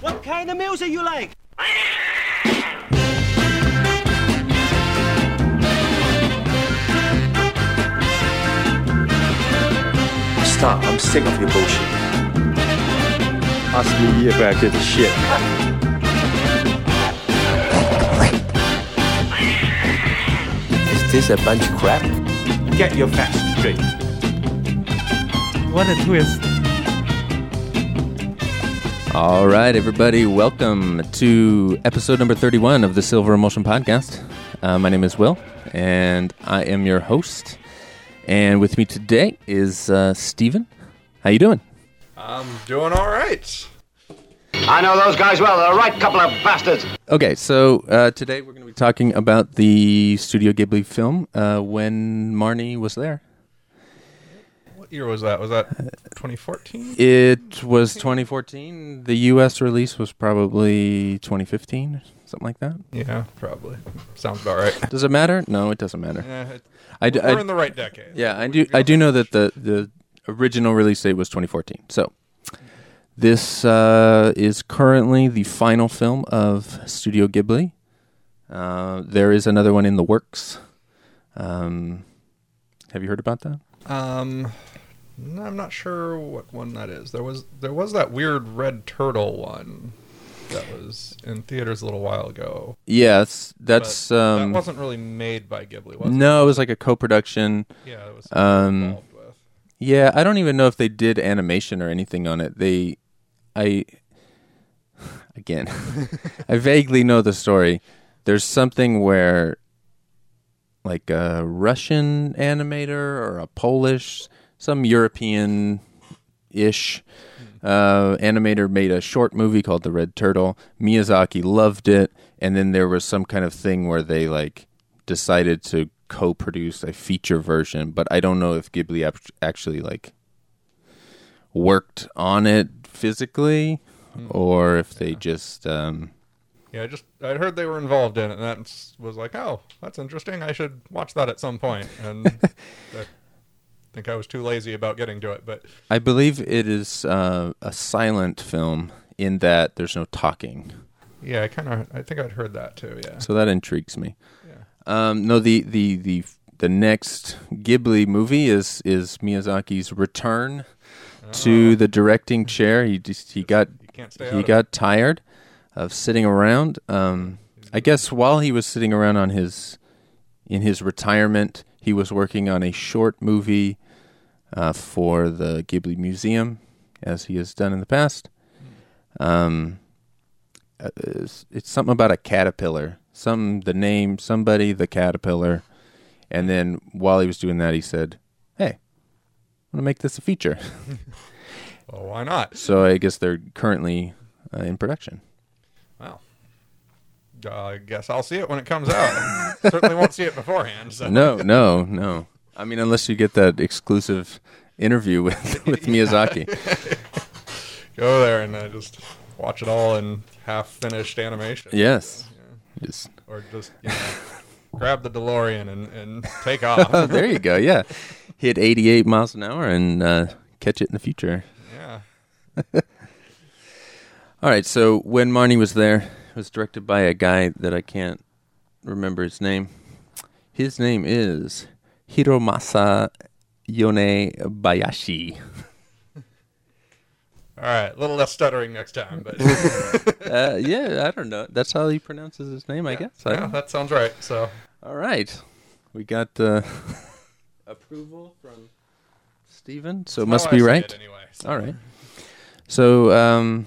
What kind of music you like? Stop. I'm sick of your bullshit. Ask me if I give a shit. Is this a bunch of crap? Get your facts straight. What a twist. All right, everybody, welcome to episode number 31 of the Silver Emotion Podcast. Uh, my name is Will, and I am your host. And with me today is uh, Steven. How you doing? I'm doing all right. I know those guys well. They're a right couple of bastards. Okay, so uh, today we're going to be talking about the Studio Ghibli film, uh, When Marnie Was There. What year was that? Was that 2014? It was 2014. The U.S. release was probably 2015, something like that. Yeah, probably. Sounds about right. Does it matter? No, it doesn't matter. Yeah, it, I, d- we're I- in the right decade. Yeah, I do. I do know that the the original release date was 2014. So this uh, is currently the final film of Studio Ghibli. Uh, there is another one in the works. Um, have you heard about that? Um, I'm not sure what one that is. There was there was that weird red turtle one that was in theaters a little while ago. Yes, but that's um, that wasn't really made by Ghibli, was no. It was like a co-production. Yeah, it was um, involved with. Yeah, I don't even know if they did animation or anything on it. They, I, again, I vaguely know the story. There's something where, like a Russian animator or a Polish, some European ish uh, animator made a short movie called The Red Turtle. Miyazaki loved it. And then there was some kind of thing where they like decided to co-produce a feature version, but I don't know if Ghibli act- actually like worked on it physically or if they just um Yeah, I just I heard they were involved in it, and that was like, oh, that's interesting. I should watch that at some point. And think I was too lazy about getting to it, but I believe it is uh, a silent film in that there's no talking. yeah, I kind of I think I'd heard that too. Yeah. So that intrigues me. Yeah. Um no the the the the next Ghibli movie is is Miyazaki's return to the directing chair. He just he got You can't stay he got tired of sitting around. Um, I guess while he was sitting around on his in his retirement, he was working on a short movie uh, for the Ghibli Museum, as he has done in the past. Um, uh, it's, it's something about a caterpillar. Some the name somebody the caterpillar, and then while he was doing that, he said, "Hey, I'm gonna make this a feature." Well, why not? so I guess they're currently uh, in production. Well, uh, I guess I'll see it when it comes out. Certainly won't see it beforehand. So. No, no, no. I mean, unless you get that exclusive interview with with Miyazaki. Go there and uh, just watch it all in half-finished animation. Yes. Just, Or just you know, grab the DeLorean and, and take off. oh, there you go. Yeah, hit 88 miles an hour and uh, catch it in the future. yeah. All right. So when Marnie was there, it was directed by a guy that I can't remember his name. His name is Hiromasa Yone Bayashi. All right. A little less stuttering next time, but Uh, yeah, I don't know. That's how he pronounces his name, I guess. I yeah, don't that sounds right. So All right. We got uh, approval from Steven, so it must I be see right. it anyway. So. All right. So, um,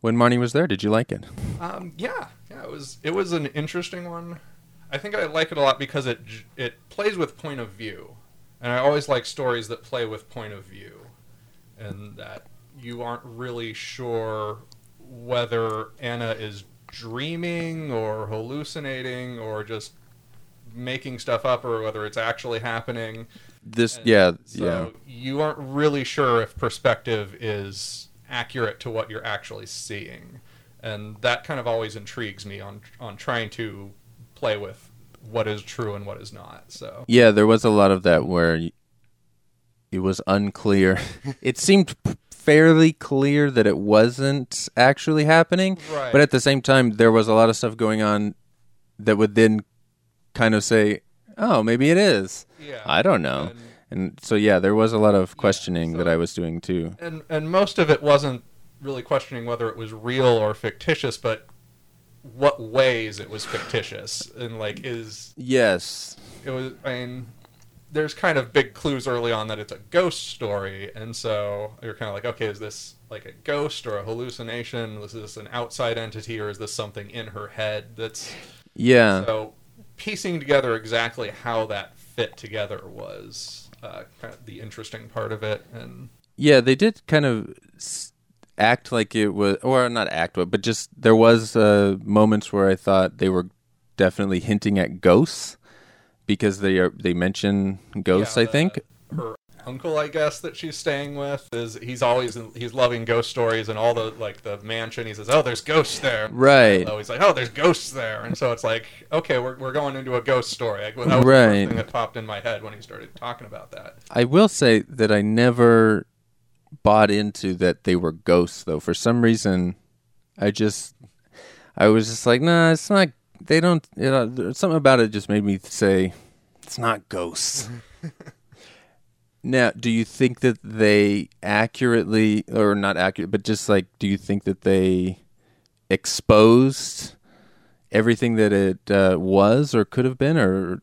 when Marnie was there, did you like it? Um, yeah, yeah, it was it was an interesting one. I think I like it a lot because it it plays with point of view, and I always like stories that play with point of view, and that you aren't really sure whether Anna is dreaming or hallucinating or just making stuff up or whether it's actually happening. This, And yeah, so yeah. you aren't really sure if perspective is accurate to what you're actually seeing, and that kind of always intrigues me on on trying to play with what is true and what is not. So Yeah, there was a lot of that where it was unclear. it seemed fairly clear that it wasn't actually happening. Right. But at the same time, there was a lot of stuff going on that would then kind of say, "Oh, maybe it is." Yeah. I don't know. And- And so yeah, there was a lot of questioning so- that I was doing too. and and most of it wasn't really questioning whether it was real or fictitious, but what ways it was fictitious and like is Yes. it was I mean there's kind of big clues early on that it's a ghost story and so you're kind of like okay is this like a ghost or a hallucination is this an outside entity or is this something in her head that's Yeah. so piecing together exactly how that fit together was uh, kind of the interesting part of it and Yeah, they did kind of s- act like it was, or not act, but just there was uh, moments where I thought they were definitely hinting at ghosts because they are they mention ghosts. Yeah, I the- think. her uncle, I guess, that she's staying with is he's always he's loving ghost stories and all the like the mansion. He says, "Oh, there's ghosts there." Right. Oh, he's like, "Oh, there's ghosts there," and so it's like, okay, we're we're going into a ghost story. Like, that was Right. first thing that popped in my head when he started talking about that. I will say that I never bought into that they were ghosts though. For some reason, I just I was just like, nah, it's not. They don't. You know, something about it just made me say it's not ghosts. now, do you think that they accurately, or not accurate, but just like, do you think that they exposed everything that it uh, was or could have been, or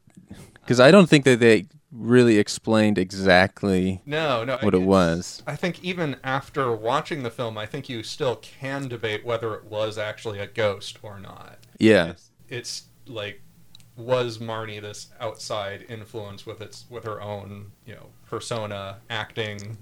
because I don't think that they really explained exactly No, no, what it was. I think even after watching the film, I think you still can debate whether it was actually a ghost or not. Yeah. it's, it's like was Marnie this outside influence with its with her own you know persona acting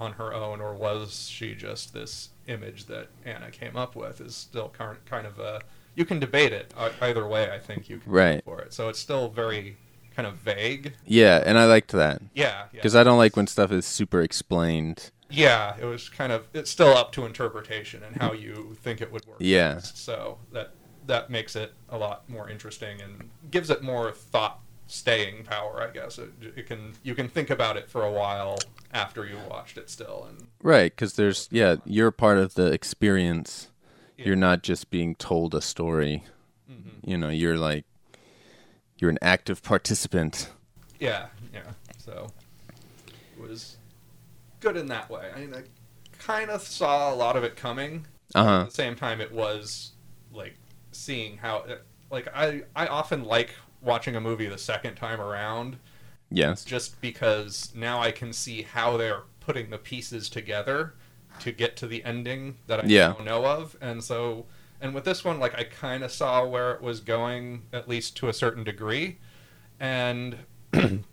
on her own, or was she just this image that Anna came up with? Is still kind kind of a you can debate it uh, either way. I think you can Right. for it. So it's still very kind of vague. Yeah, and I liked that Yeah, yeah. because I don't like when stuff is super explained. Yeah, it was kind of it's still up to interpretation and how you think it would work. Yeah. So that that makes it a lot more interesting and gives it more thought staying power, I guess. It, it can you can think about it for a while after you watched it still and Right, because there's yeah, you're part of the experience. Yeah. You're not just being told a story. Mm-hmm. You know, you're like you're an active participant. yeah, yeah. So it was good in that way. I mean, I kind of saw a lot of it coming. Uh huh. At the same time, it was like seeing how like I I often like watching a movie the second time around Yes. just because now I can see how they're putting the pieces together to get to the ending that I Yeah. now know of. And so, and with this one, like I kind of saw where it was going, at least to a certain degree. And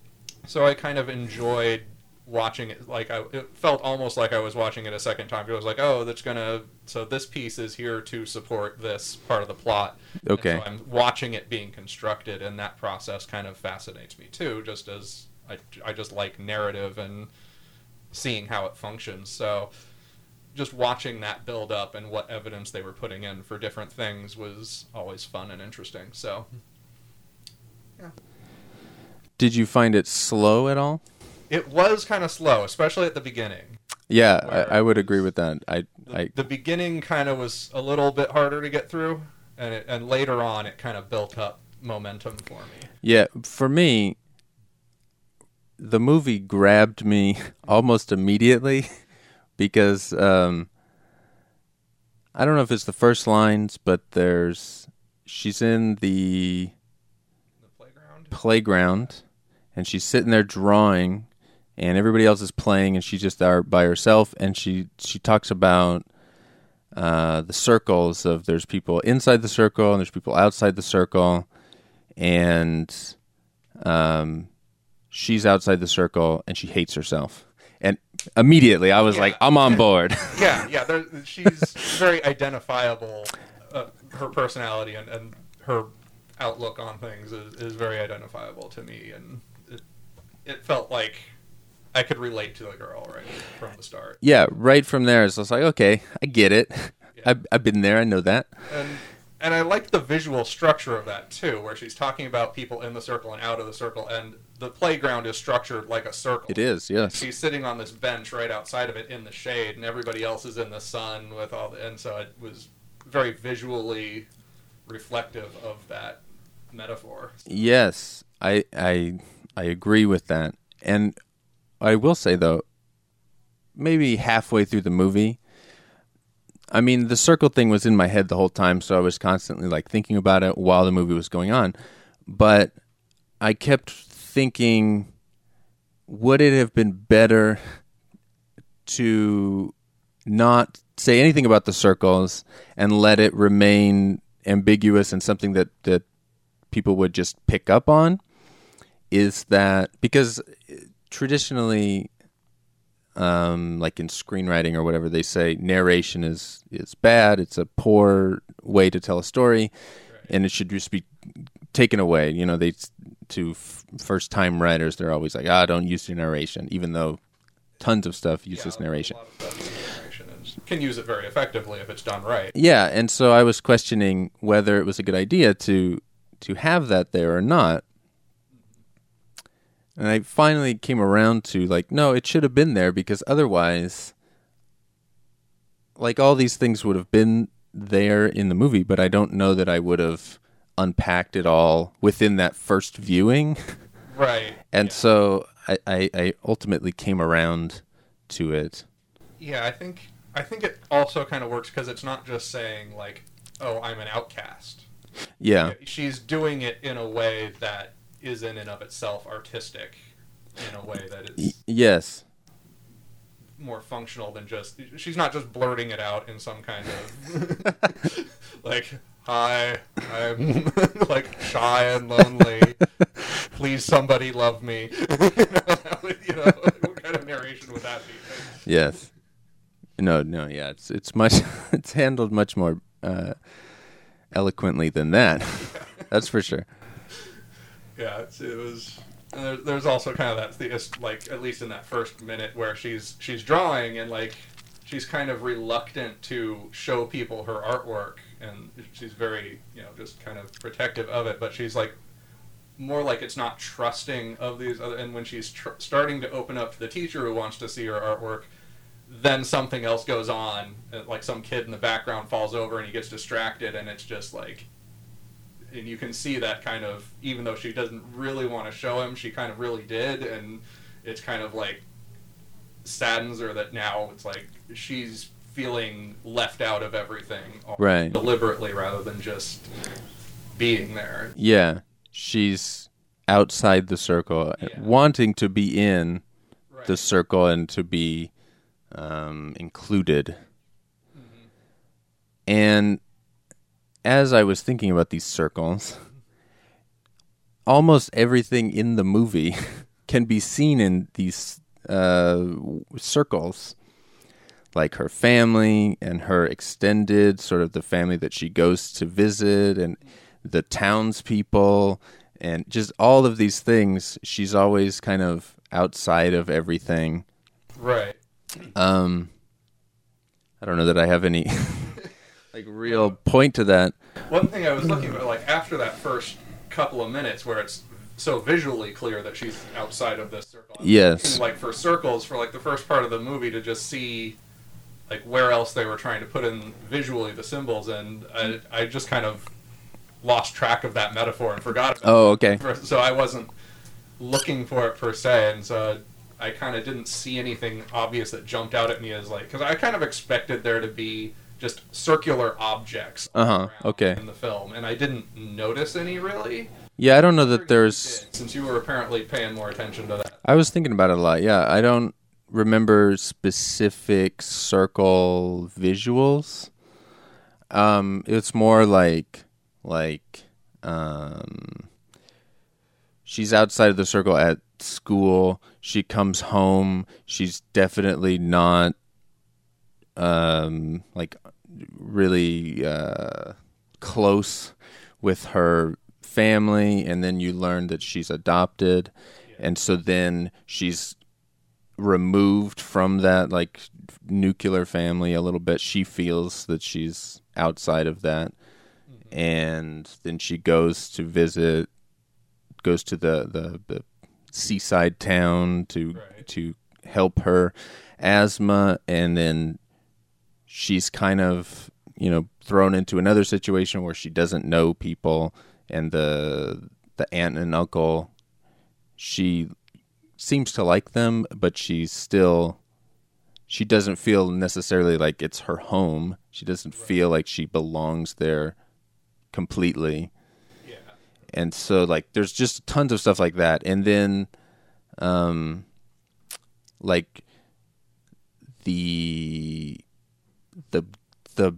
so I kind of enjoyed watching it. Like I, it felt almost like I was watching it a second time. It was like, oh, that's gonna. So this piece is here to support this part of the plot. Okay. so I'm watching it being constructed, and that process kind of fascinates me too. Just as I, I just like narrative and seeing how it functions. So just watching that build up and what evidence they were putting in for different things was always fun and interesting. So yeah. Did you find it slow at all? it was kind of slow, especially at the beginning. Yeah, I, I would agree with that. I The, I the beginning kind of was a little bit harder to get through, and it, and later on it kind of built up momentum for me. Yeah, for me, the movie grabbed me almost immediately because um, I don't know if it's the first lines, but there's she's in the The playground. playground and she's sitting there drawing and everybody else is playing and she's just there by herself and she she talks about uh, the circles of there's people inside the circle and there's people outside the circle and um, she's outside the circle and she hates herself immediately I was Yeah. like I'm on board yeah, yeah. There, she's very identifiable. Uh, her personality and, and her outlook on things is, is very identifiable to me, and it, it felt like I could relate to the girl right from the start. yeah right from there so it's like okay I get it Yeah. I've, I've been there I know that And and I like the visual structure of that too, where she's talking about people in the circle and out of the circle, and the playground is structured like a circle. It is, yes. She's sitting on this bench right outside of it in the shade, and everybody else is in the sun with all, the, and so it was very visually reflective of that metaphor. Yes, I I I agree with that. And I will say though, maybe halfway through the movie, I mean, the circle thing was in my head the whole time, so I was constantly like thinking about it while the movie was going on. But I kept thinking, would it have been better to not say anything about the circles and let it remain ambiguous and something that that people would just pick up on? Is that because traditionally um, like in screenwriting or whatever, they say narration is is bad. It's a poor way to tell a story, and it should just be taken away. You know, they to f- first time writers, they're always like, ah, don't use your narration, even though tons of stuff uses Yeah, narration. lot of stuff uses narration can use it very effectively if it's done right. Yeah, and so I was questioning whether it was a good idea to to have that there or not. And I finally came around to like, no, it should have been there because otherwise like all these things would have been there in the movie, but I don't know that I would have unpacked it all within that first viewing. Right. And so I, I, I ultimately came around to it. Yeah, I think I think it also kind of works because it's not just saying like, "Oh, I'm an outcast." Yeah. She's doing it in a way that is in and of itself artistic, in a way that is Yes. more functional than just. She's not just blurting it out in some kind of like, "Hi, I'm like shy and lonely. Please, somebody love me." you know, what kind of narration would that be? Yes. No, no, yeah, it's it's much it's handled much more uh, eloquently than that. That's for sure. Yeah, it's, it was. There, there's also kind of that like at least in that first minute where she's she's drawing and like she's kind of reluctant to show people her artwork and she's very you know just kind of protective of it, but she's like more like it's not trusting of these other. And when she's tr- starting to open up to the teacher who wants to see her artwork, then something else goes on, uh, like some kid in the background falls over and he gets distracted, and it's just like and you can see that kind of even though she doesn't really want to show him she kind of really did and it's kind of like saddens her that now it's like she's feeling left out of everything Right. deliberately rather than just being there Yeah, she's outside the circle, Yeah. wanting to be in right. the circle and to be um, included. And as I was thinking about these circles, almost everything in the movie can be seen in these uh, circles. Like her family and her extended, sort of the family that she goes to visit, and the townspeople, and just all of these things. She's always kind of outside of everything. right Um, I don't know that I have any like real point to that. one thing i was looking at like after that first couple of minutes where it's so visually clear that she's outside of this circle Yes. like for circles for like the first part of the movie to just see like where else they were trying to put in visually the symbols and i, I just kind of lost track of that metaphor and forgot about Oh, okay. it so i wasn't looking for it per se and so i kind of didn't see anything obvious that jumped out at me as like because i kind of expected there to be just circular objects Uh-huh, okay. in the film and i didn't notice any really Yeah, I don't know that there's. since you were apparently paying more attention to that I was thinking about it a lot. Yeah, I don't remember specific circle visuals. Um, it's more like like um, she's outside of the circle at school. She comes home. She's definitely not um, like really uh, close with her family, and then you learn that she's adopted, and so then she's removed from that like nuclear family a little bit. She feels that she's outside of that, mm-hmm. and then she goes to visit, goes to the the, the seaside town to Right. to help her asthma, and then she's kind of you know thrown into another situation where she doesn't know people, and the the aunt and uncle, she seems to like them, but she's still she doesn't feel necessarily like it's her home. She doesn't feel like she belongs there completely. Yeah. And so like there's just tons of stuff like that. And then um like the the the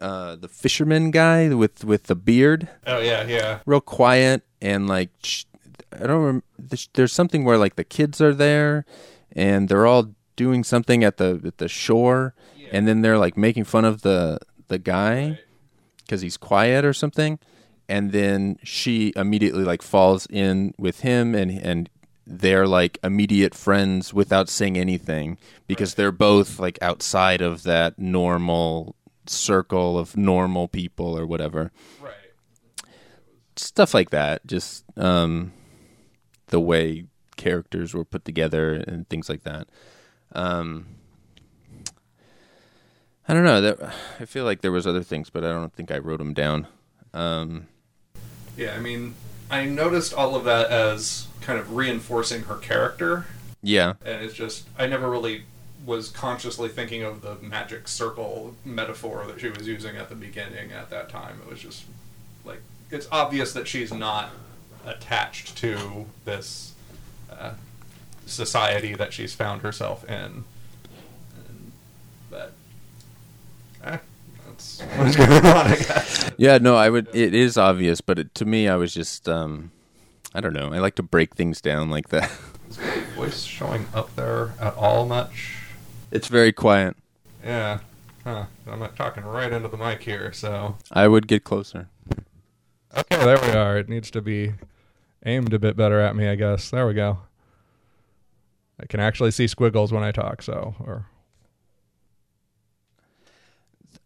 uh the fisherman guy with with the beard Oh yeah, yeah. real quiet and like sh- I don't rem- th- there's something where like the kids are there and they're all doing something at the at the shore and then they're like making fun of the the guy cuz he's quiet or something. And then she immediately like falls in with him and and they're like immediate friends without saying anything because they're both like outside of that normal circle of normal people or whatever. Right. stuff like that. Just um, the way characters were put together and things like that. Um, I don't know. That I feel like there was other things, but I don't think I wrote them down. Um, Yeah, I mean, I noticed all of that as kind of reinforcing her character, yeah, and it's just I never really was consciously thinking of the magic circle metaphor that she was using at the beginning at that time. It was just like it's obvious that she's not attached to this uh, society that she's found herself in. And, but eh, that's what's going on, I guess. yeah. No, I would. It is obvious, but it, to me, I was just. Um, I don't know. I like to break things down like that. Is my voice showing up there at all much? it's very quiet. Yeah. Huh. I'm not talking right into the mic here, so. I would get closer. Okay, there we are. It needs to be aimed a bit better at me, I guess. There we go. I can actually see squiggles when I talk, so or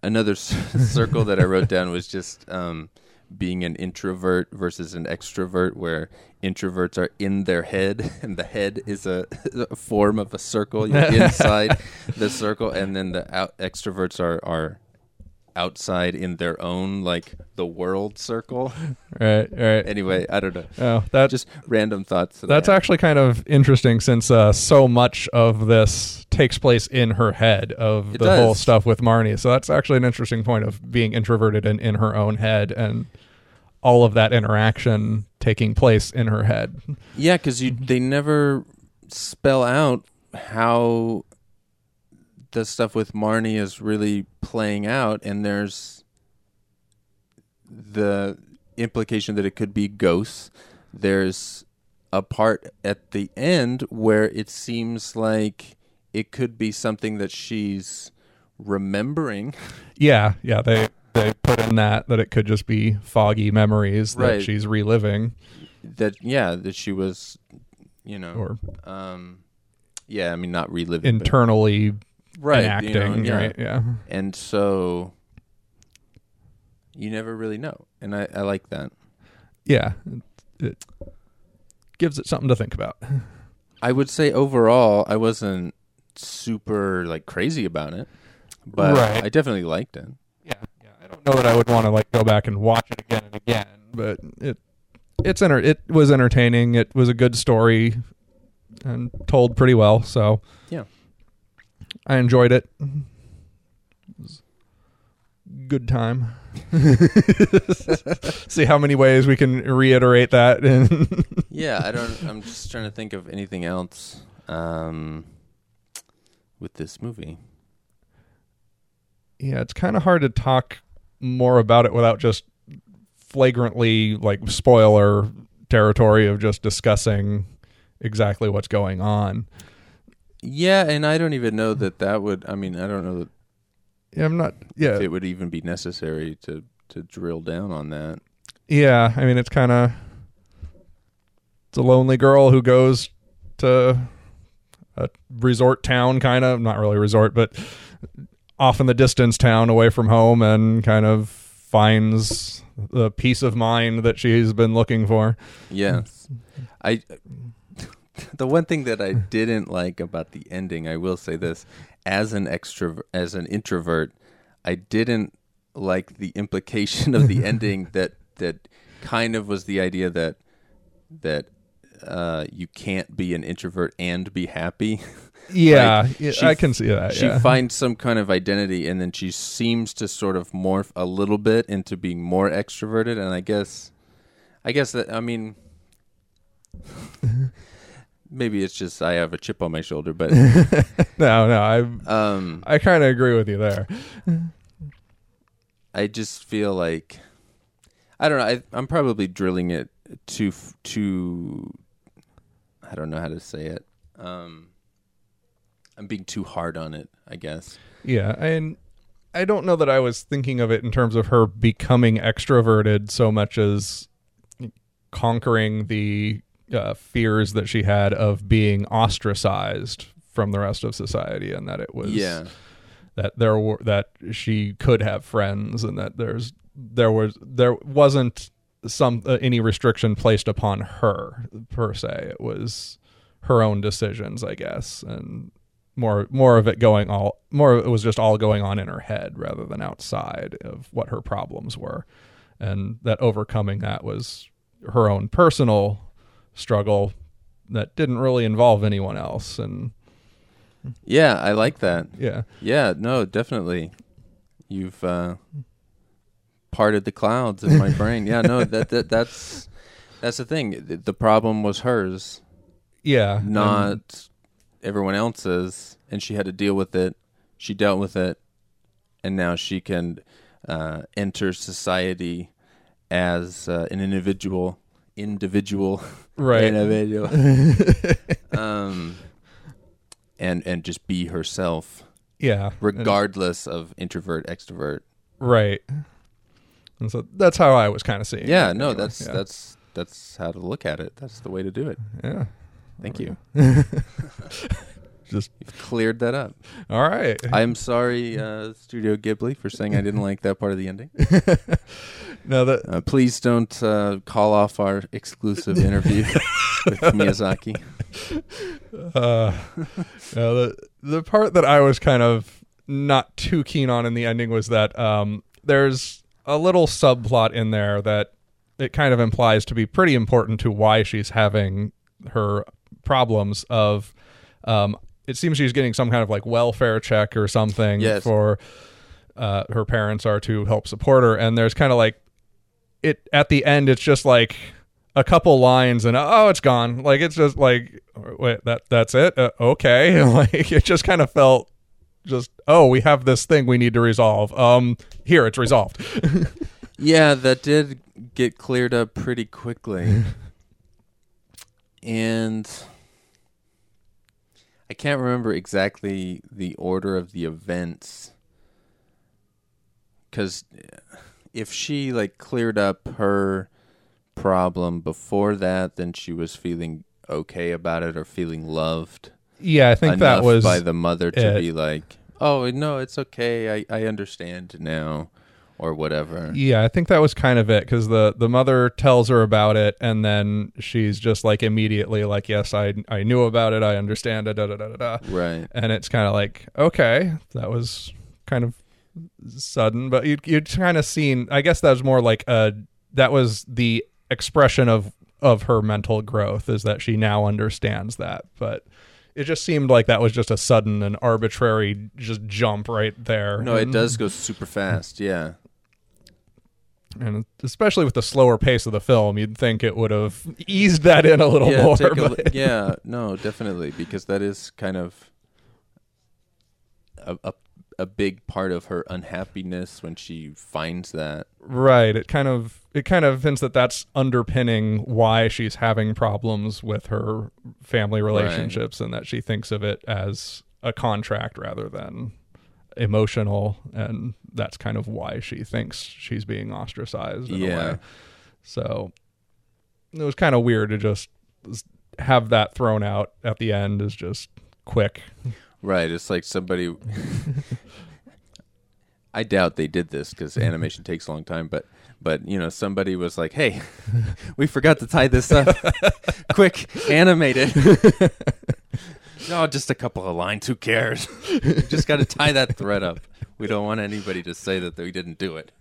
another circle that I wrote down was just um, being an introvert versus an extrovert, where introverts are in their head, and the head is a, a form of a circle. You're inside the circle, and then the out- extroverts are are outside in their own like the world circle. right, right. anyway, I don't know. Oh, that Just random thoughts. that That's actually kind of interesting since uh, so much of this takes place in her head of It the whole stuff with Marnie. So that's actually an interesting point of being introverted and in her own head and all of that interaction taking place in her head. Yeah, because you they never spell out how the stuff with Marnie is really playing out, and there's the implication that it could be ghosts. There's a part at the end where it seems like it could be something that she's remembering. Yeah, yeah, they they put in that that it could just be foggy memories that Right. she's reliving That yeah, that she was, you know, or um, yeah. I mean, not reliving, but- right? enacting, you know, yeah. right? Yeah. and so you never really know and i, I like that Yeah. It, it gives it something to think about. i would say overall i wasn't super like crazy about it but Right. i definitely liked it Yeah, yeah. I don't know that I would want to like go back and watch it again and again, but it it's enter- it was entertaining. It was a good story and told pretty well. So Yeah. I enjoyed it. It was good time. See how many ways we can reiterate that. Yeah i don't i'm just trying to think of anything else um with this movie yeah, it's kind of hard to talk more about it without just flagrantly like spoiler territory of just discussing exactly what's going on. Yeah and i don't even know that that would i mean i don't know that Yeah, I'm not. Yeah, if it would even be necessary to to drill down on that yeah. I mean, it's kind of it's a lonely girl who goes to a resort town, kind of not really resort, but off in the distance town away from home, and kind of finds the peace of mind that she's been looking for. Yes. I the one thing that I didn't like about the ending, I will say this, as an extrovert as an introvert, I didn't like the implication of the ending that that kind of was the idea that that uh, you can't be an introvert and be happy. Yeah, Like, yeah, I can see that. she yeah. finds some kind of identity and then she seems to sort of morph a little bit into being more extroverted and i guess i guess that i mean maybe it's just i have a chip on my shoulder but no, no, I um I kind of agree with you there. i just feel like i don't know I, i'm probably drilling it too too i don't know how to say it um i'm being too hard on it i guess Yeah, and I don't know that I was thinking of it in terms of her becoming extroverted so much as conquering the uh, fears that she had of being ostracized from the rest of society, and that it was yeah that there were that she could have friends, and that there's there was there wasn't some uh, any restriction placed upon her per se. It was her own decisions, I guess, and more more of it going all more of it was just all going on in her head rather than outside of what her problems were, and that overcoming that was her own personal struggle that didn't really involve anyone else, and yeah i like that yeah, Yeah, no, definitely. You've uh, parted the clouds in my brain. Yeah, no, that, that that's that's the thing. The- problem was hers, yeah, and- not everyone else's, and she had to deal with it. She dealt with it, and now she can uh, enter society as uh, an individual. Individual, Right. Individual. um, and and just be herself yeah, and- regardless of introvert extrovert Right. And so that's how I was kind of seeing. yeah it no anyway. that's yeah. that's that's how to look at it that's the way to do it yeah. thank you Just you've cleared that up. All right. i'm sorry uh, studio ghibli for saying i didn't like that part of the ending. No, that uh, please don't uh, call off our exclusive interview with miyazaki. Uh, no, the the part that I was kind of not too keen on in the ending was that um, there's a little subplot in there that it kind of implies to be pretty important to why she's having her problems of um, it seems she's getting some kind of like welfare check or something Yes. for uh, her parents are to help support her. And there's kind of like it at the end it's just like a couple lines and oh it's gone. Like it's just like wait that that's it? Uh, okay. Like it just kind of felt just oh we have this thing we need to resolve. Um here it's resolved. Yeah that did get cleared up pretty quickly. And I can't remember exactly the order of the events cuz if she like cleared up her problem before that then she was feeling okay about it or feeling loved yeah i think that was by the mother to it. be like oh no it's okay I I understand now or whatever. Yeah i think that was kind of it because the the mother tells her about it and then she's just like immediately like yes i i knew about it. I understand da, da, da, da, da. right. And it's kind of like okay that was kind of sudden but you you'd kind of seen i guess that was more like a that was the expression of of her mental growth is that she now understands that but it just seemed like that was just a sudden and arbitrary just jump right there. No it does mm. go super fast yeah and especially with the slower pace of the film you'd think it would have eased that in a little yeah, more a li- yeah, no, definitely, because that is kind of a, a a big part of her unhappiness when she finds that. Right. It kind of it kind of hints that that's underpinning why she's having problems with her family relationships and that she thinks of it as a contract rather than emotional and that's kind of why she thinks she's being ostracized in a Yeah. way. So it was kind of weird to just have that thrown out at the end is just quick. Right, it's like somebody. I doubt they did this because animation takes a long time. But but you know, somebody was like, "Hey, we forgot to tie this up. Quick, animate it." No, just a couple of lines. Who cares? just got to tie that thread up. We don't want anybody to say that we didn't do it.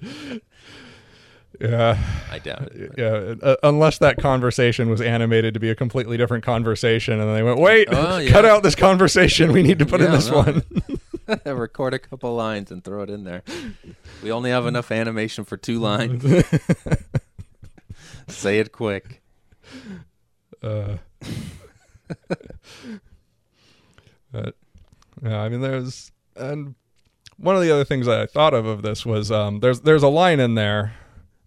Yeah. I doubt it. Yeah, uh, unless that conversation was animated to be a completely different conversation, and then they went, "Wait, Oh, yeah. cut out this conversation. We need to put in this no. one." Record a couple lines and throw it in there. We only have enough animation for two lines. Say it quick. uh, but, yeah, I mean, there's and one of the other things that I thought of of this was um, there's there's a line in there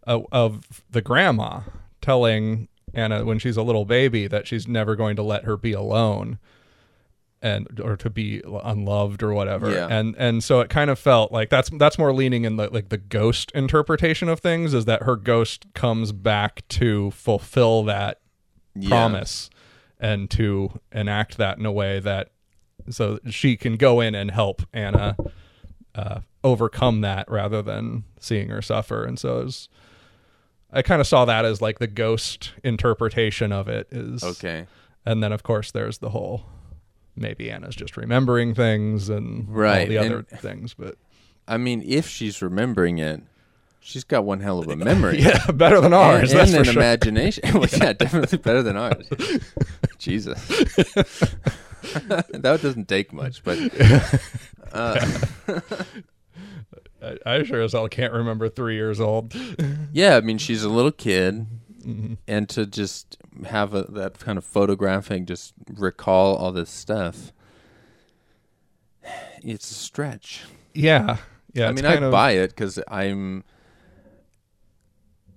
of, of the grandma telling Anna when she's a little baby that she's never going to let her be alone and or to be unloved or whatever Yeah. and and so it kind of felt like that's that's more leaning in the like the ghost interpretation of things is that her ghost comes back to fulfill that Yeah. promise and to enact that in a way that so she can go in and help Anna uh, overcome that rather than seeing her suffer. And so was, I kind of saw that as like the ghost interpretation of it is Okay. And then of course there's the whole maybe Anna's just remembering things and all the other and- things, but I mean, if she's remembering it, she's got one hell of a memory. yeah, better than ours. and, that's and an sure. imagination. well, yeah, definitely better than ours. Jesus, that doesn't take much, but I, I sure as hell can't remember three years old. yeah, I mean, she's a little kid, Mm-hmm. and to just have a, that kind of photographing, just recall all this stuff. It's a stretch. yeah, yeah. I mean, I of- buy it because I'm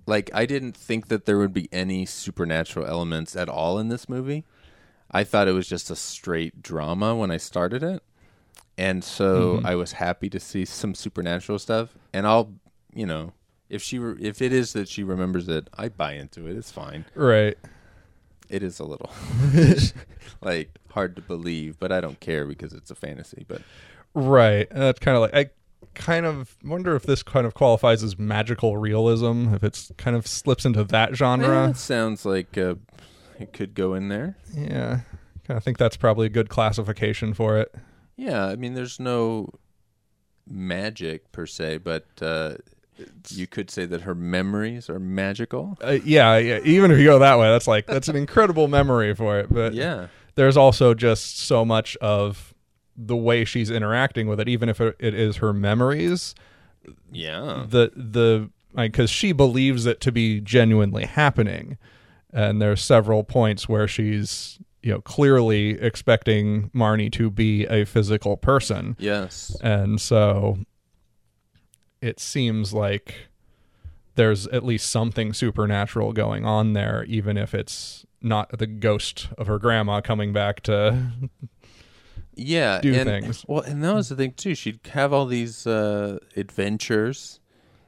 like, I didn't think that there would be any supernatural elements at all in this movie. I thought it was just a straight drama when I started it, and so Mm-hmm. I was happy to see some supernatural stuff. And I'll, you know, if she re- if it is that she remembers it, I buy into it. It's fine. right. It is a little like hard to believe, but I don't care because it's a fantasy. But Right. And that's kind of like I kind of wonder if this kind of qualifies as magical realism, if it's kind of slips into that genre. it sounds like uh, it could go in there. Yeah. I think that's probably a good classification for it. Yeah, I mean, there's no magic per se, but uh, you could say that her memories are magical. Uh, yeah, yeah, even if you go that way, that's like that's an incredible memory for it, but Yeah, there's also just so much of the way she's interacting with it even if it, is her memories yeah, the the because she believes it to be genuinely happening, and there's several points where she's you know clearly expecting Marnie to be a physical person, yes, and so it seems like there's at least something supernatural going on there, even if it's not the ghost of her grandma coming back to yeah. do and, things. Well, and that was the thing too. She'd have all these uh, adventures,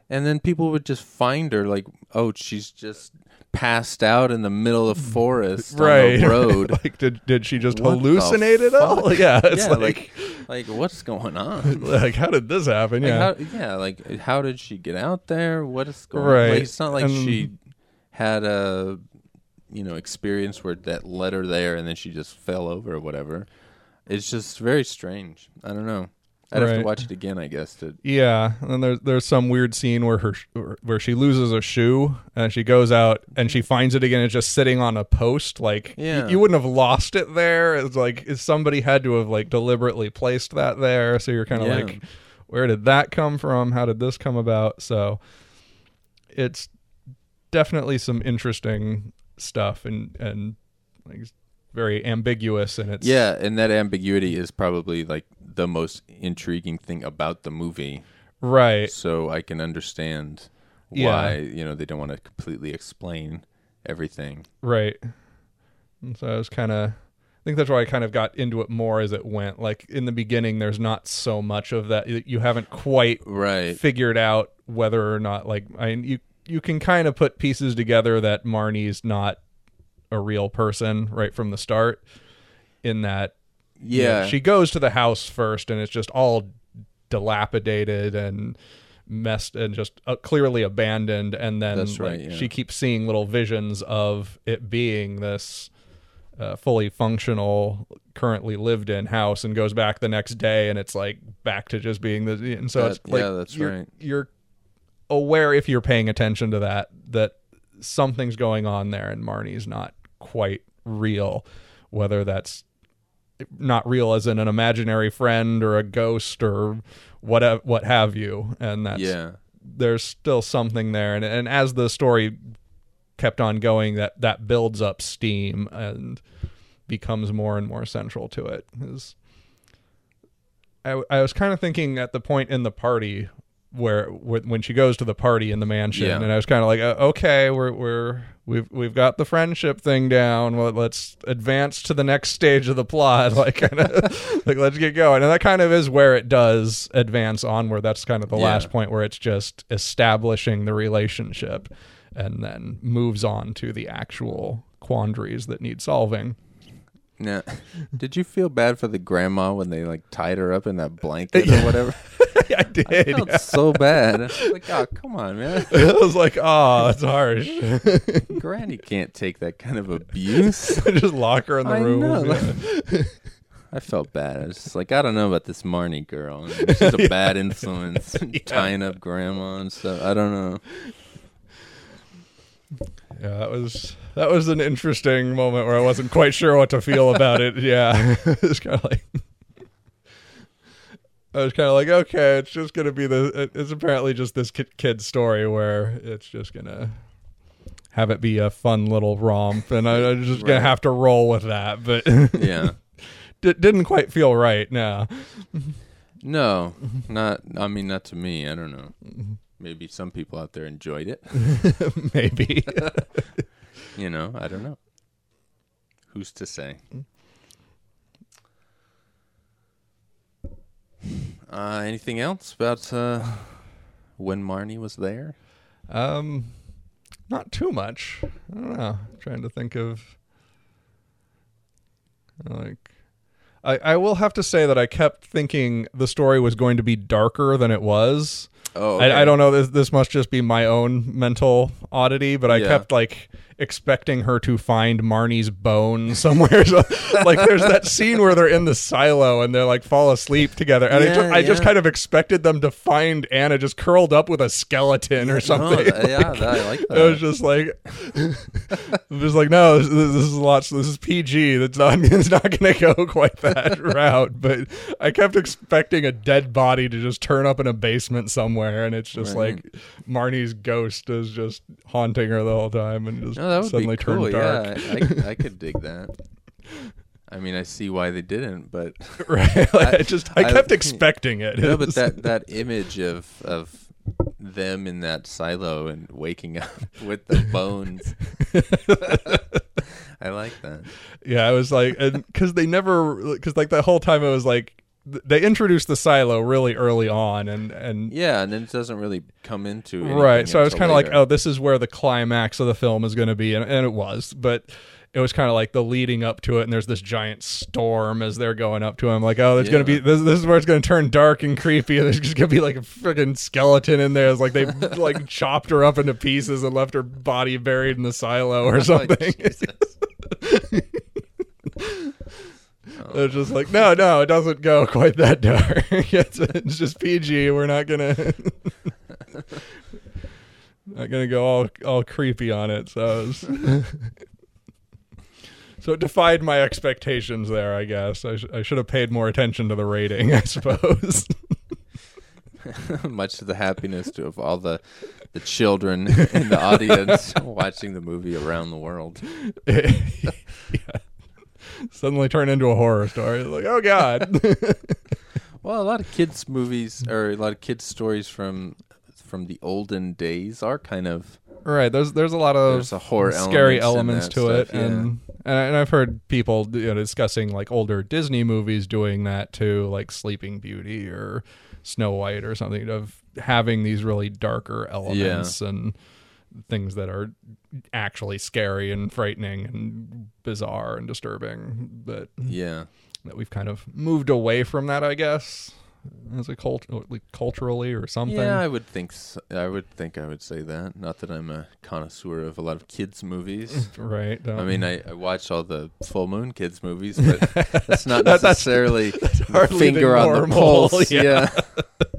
and then people would just find her like, oh, she's just passed out in the middle of mm. forest right on the road. like did did she just What hallucinate it all yeah it's yeah, like, like, like what's going on? like how did this happen Like, yeah how, yeah, like how did she get out there? What is going on? Right, Like, it's not like and- she had a you know experience where that led her there and then she just fell over or whatever. It's just very strange. I don't know. I'd have to watch it again, I guess. To Yeah, and then there's there's some weird scene where her where she loses a shoe and she goes out and she finds it again. It's just sitting on a post. Like Yeah. you wouldn't have lost it there. It's like somebody had to have like deliberately placed that there. So you're kind of Yeah. like, where did that come from? How did this come about? So it's definitely some interesting stuff and and like very ambiguous and it's yeah, and that ambiguity is probably like the most intriguing thing about the movie. right So I can understand Yeah. why you know they don't want to completely explain everything. Right. And so I was kind of, I think that's why I kind of got into it more as it went. Like in the beginning, there's not so much of that. You- You haven't quite Right. figured out whether or not, like, I you you can kind of put pieces together that Marnie's not a real person right from the start. In that, you know, Yeah. she goes to the house first, and it's just all dilapidated and messed and just uh, clearly abandoned and then That's right, like, yeah. she keeps seeing little visions of it being this uh, fully functional currently lived in house and goes back the next day and it's like back to just being the and so That- it's like yeah, that's you're, right. you're aware if you're paying attention to that that something's going on there and Marnie's not quite real whether that's not real as in an imaginary friend or a ghost or what what have you. And that's yeah. there's still something there. And and as the story kept on going that that builds up steam and becomes more and more central to it. Is I, I was kind of thinking at the point in the party where, where when she goes to the party in the mansion Yeah. and I was kind of like uh, okay we're we're we've we've got the friendship thing down. Well, let's advance to the next stage of the plot. Like kind of like let's get going. And that kind of is where it does advance onward. That's kind of the Yeah. last point where it's just establishing the relationship and then moves on to the actual quandaries that need solving Now, did you feel bad for the grandma when they like tied her up in that blanket or whatever? I did I felt yeah. so bad. I was like, oh, come on, man. I was like oh that's harsh Granny can't take that kind of abuse. just lock her in the I room know. yeah. I felt bad. I was just like, I don't know about this Marnie girl. She's a bad influence, tying up grandma and stuff. I don't know. Yeah, that was that was an interesting moment where I wasn't quite sure what to feel about it. Yeah, it's kind of like I was kind of like, okay, it's just gonna be the. It's apparently just this kid, kid story where it's just gonna have it be a fun little romp, and I, I'm just gonna have to roll with that. But Yeah. d- didn't quite feel right. No, No, not. I mean, not to me. I don't know. Mm-hmm. Maybe some people out there enjoyed it. maybe. You know, I don't know. Who's to say? Uh, anything else about uh, when Marnie was there? Um, not too much. I don't know. trying to think of like. I, I will have to say that I kept thinking the story was going to be darker than it was. Oh, I, I don't know. This this must just be my own mental oddity, but I Yeah. kept like expecting her to find Marnie's bone somewhere. So, like, there's that scene where they're in the silo and they're like fall asleep together, and I, Yeah, just, I just kind of expected them to find Anna just curled up with a skeleton or No, something. th- yeah, that- I like that. It was just like, I'm just like, no, this, this is a lot. This is PG. That's not. It's not going to go quite that route. But I kept expecting a dead body to just turn up in a basement somewhere, and it's just Right. like Marnie's ghost is just haunting her the whole time, and just No, that would suddenly be cool. turned dark. Yeah, I, I could dig that. I mean, I see why they didn't, but right? Like, I, just I, I- kept expecting it. no, but that that image of of them in that silo and waking up with the bones. I like that. Yeah, I was like, and because they never, because like the whole time it was like they introduced the silo really early on, and and Yeah, and then it doesn't really come into right. So I was kind of like, oh, this is where the climax of the film is going to be, and, and it was, but. It was kind of like the leading up to it, and there's this giant storm as they're going up to him. Like, oh, there's gonna be this. This is where it's gonna turn dark and creepy, and there's just gonna be like a freaking skeleton in there. It's like they like chopped her up into pieces and left her body buried in the silo or Oh, something. Jesus. It's just like, no, no, it doesn't go quite that dark. it's, it's just PG. We're not gonna not gonna go all all creepy on it. So, it was- so it defied my expectations there. I guess I, sh- I should have paid more attention to the rating. I suppose. much to the happiness of all the the children in the audience watching the movie around the world. yeah. Suddenly turn into a horror story. Like, oh god. Well, a lot of kids movies or a lot of kids stories from from the olden days are kind of Right. There's there's a lot of There's a horror scary elements in elements that to it, yeah. and and, I, and I've heard people you know, discussing like older Disney movies doing that too, like Sleeping Beauty or Snow White or something, of having these really darker elements and things that are actually scary and frightening and bizarre and disturbing. But yeah. that we've kind of moved away from that, I guess. As a cult like culturally or something. Yeah, I would think. So. I would think I would say that. Not that I'm a connoisseur of a lot of kids movies. right. I mean, I, I watch all the full moon kids movies, but that's not That- that's- necessarily hardly finger the on the pulse. yeah.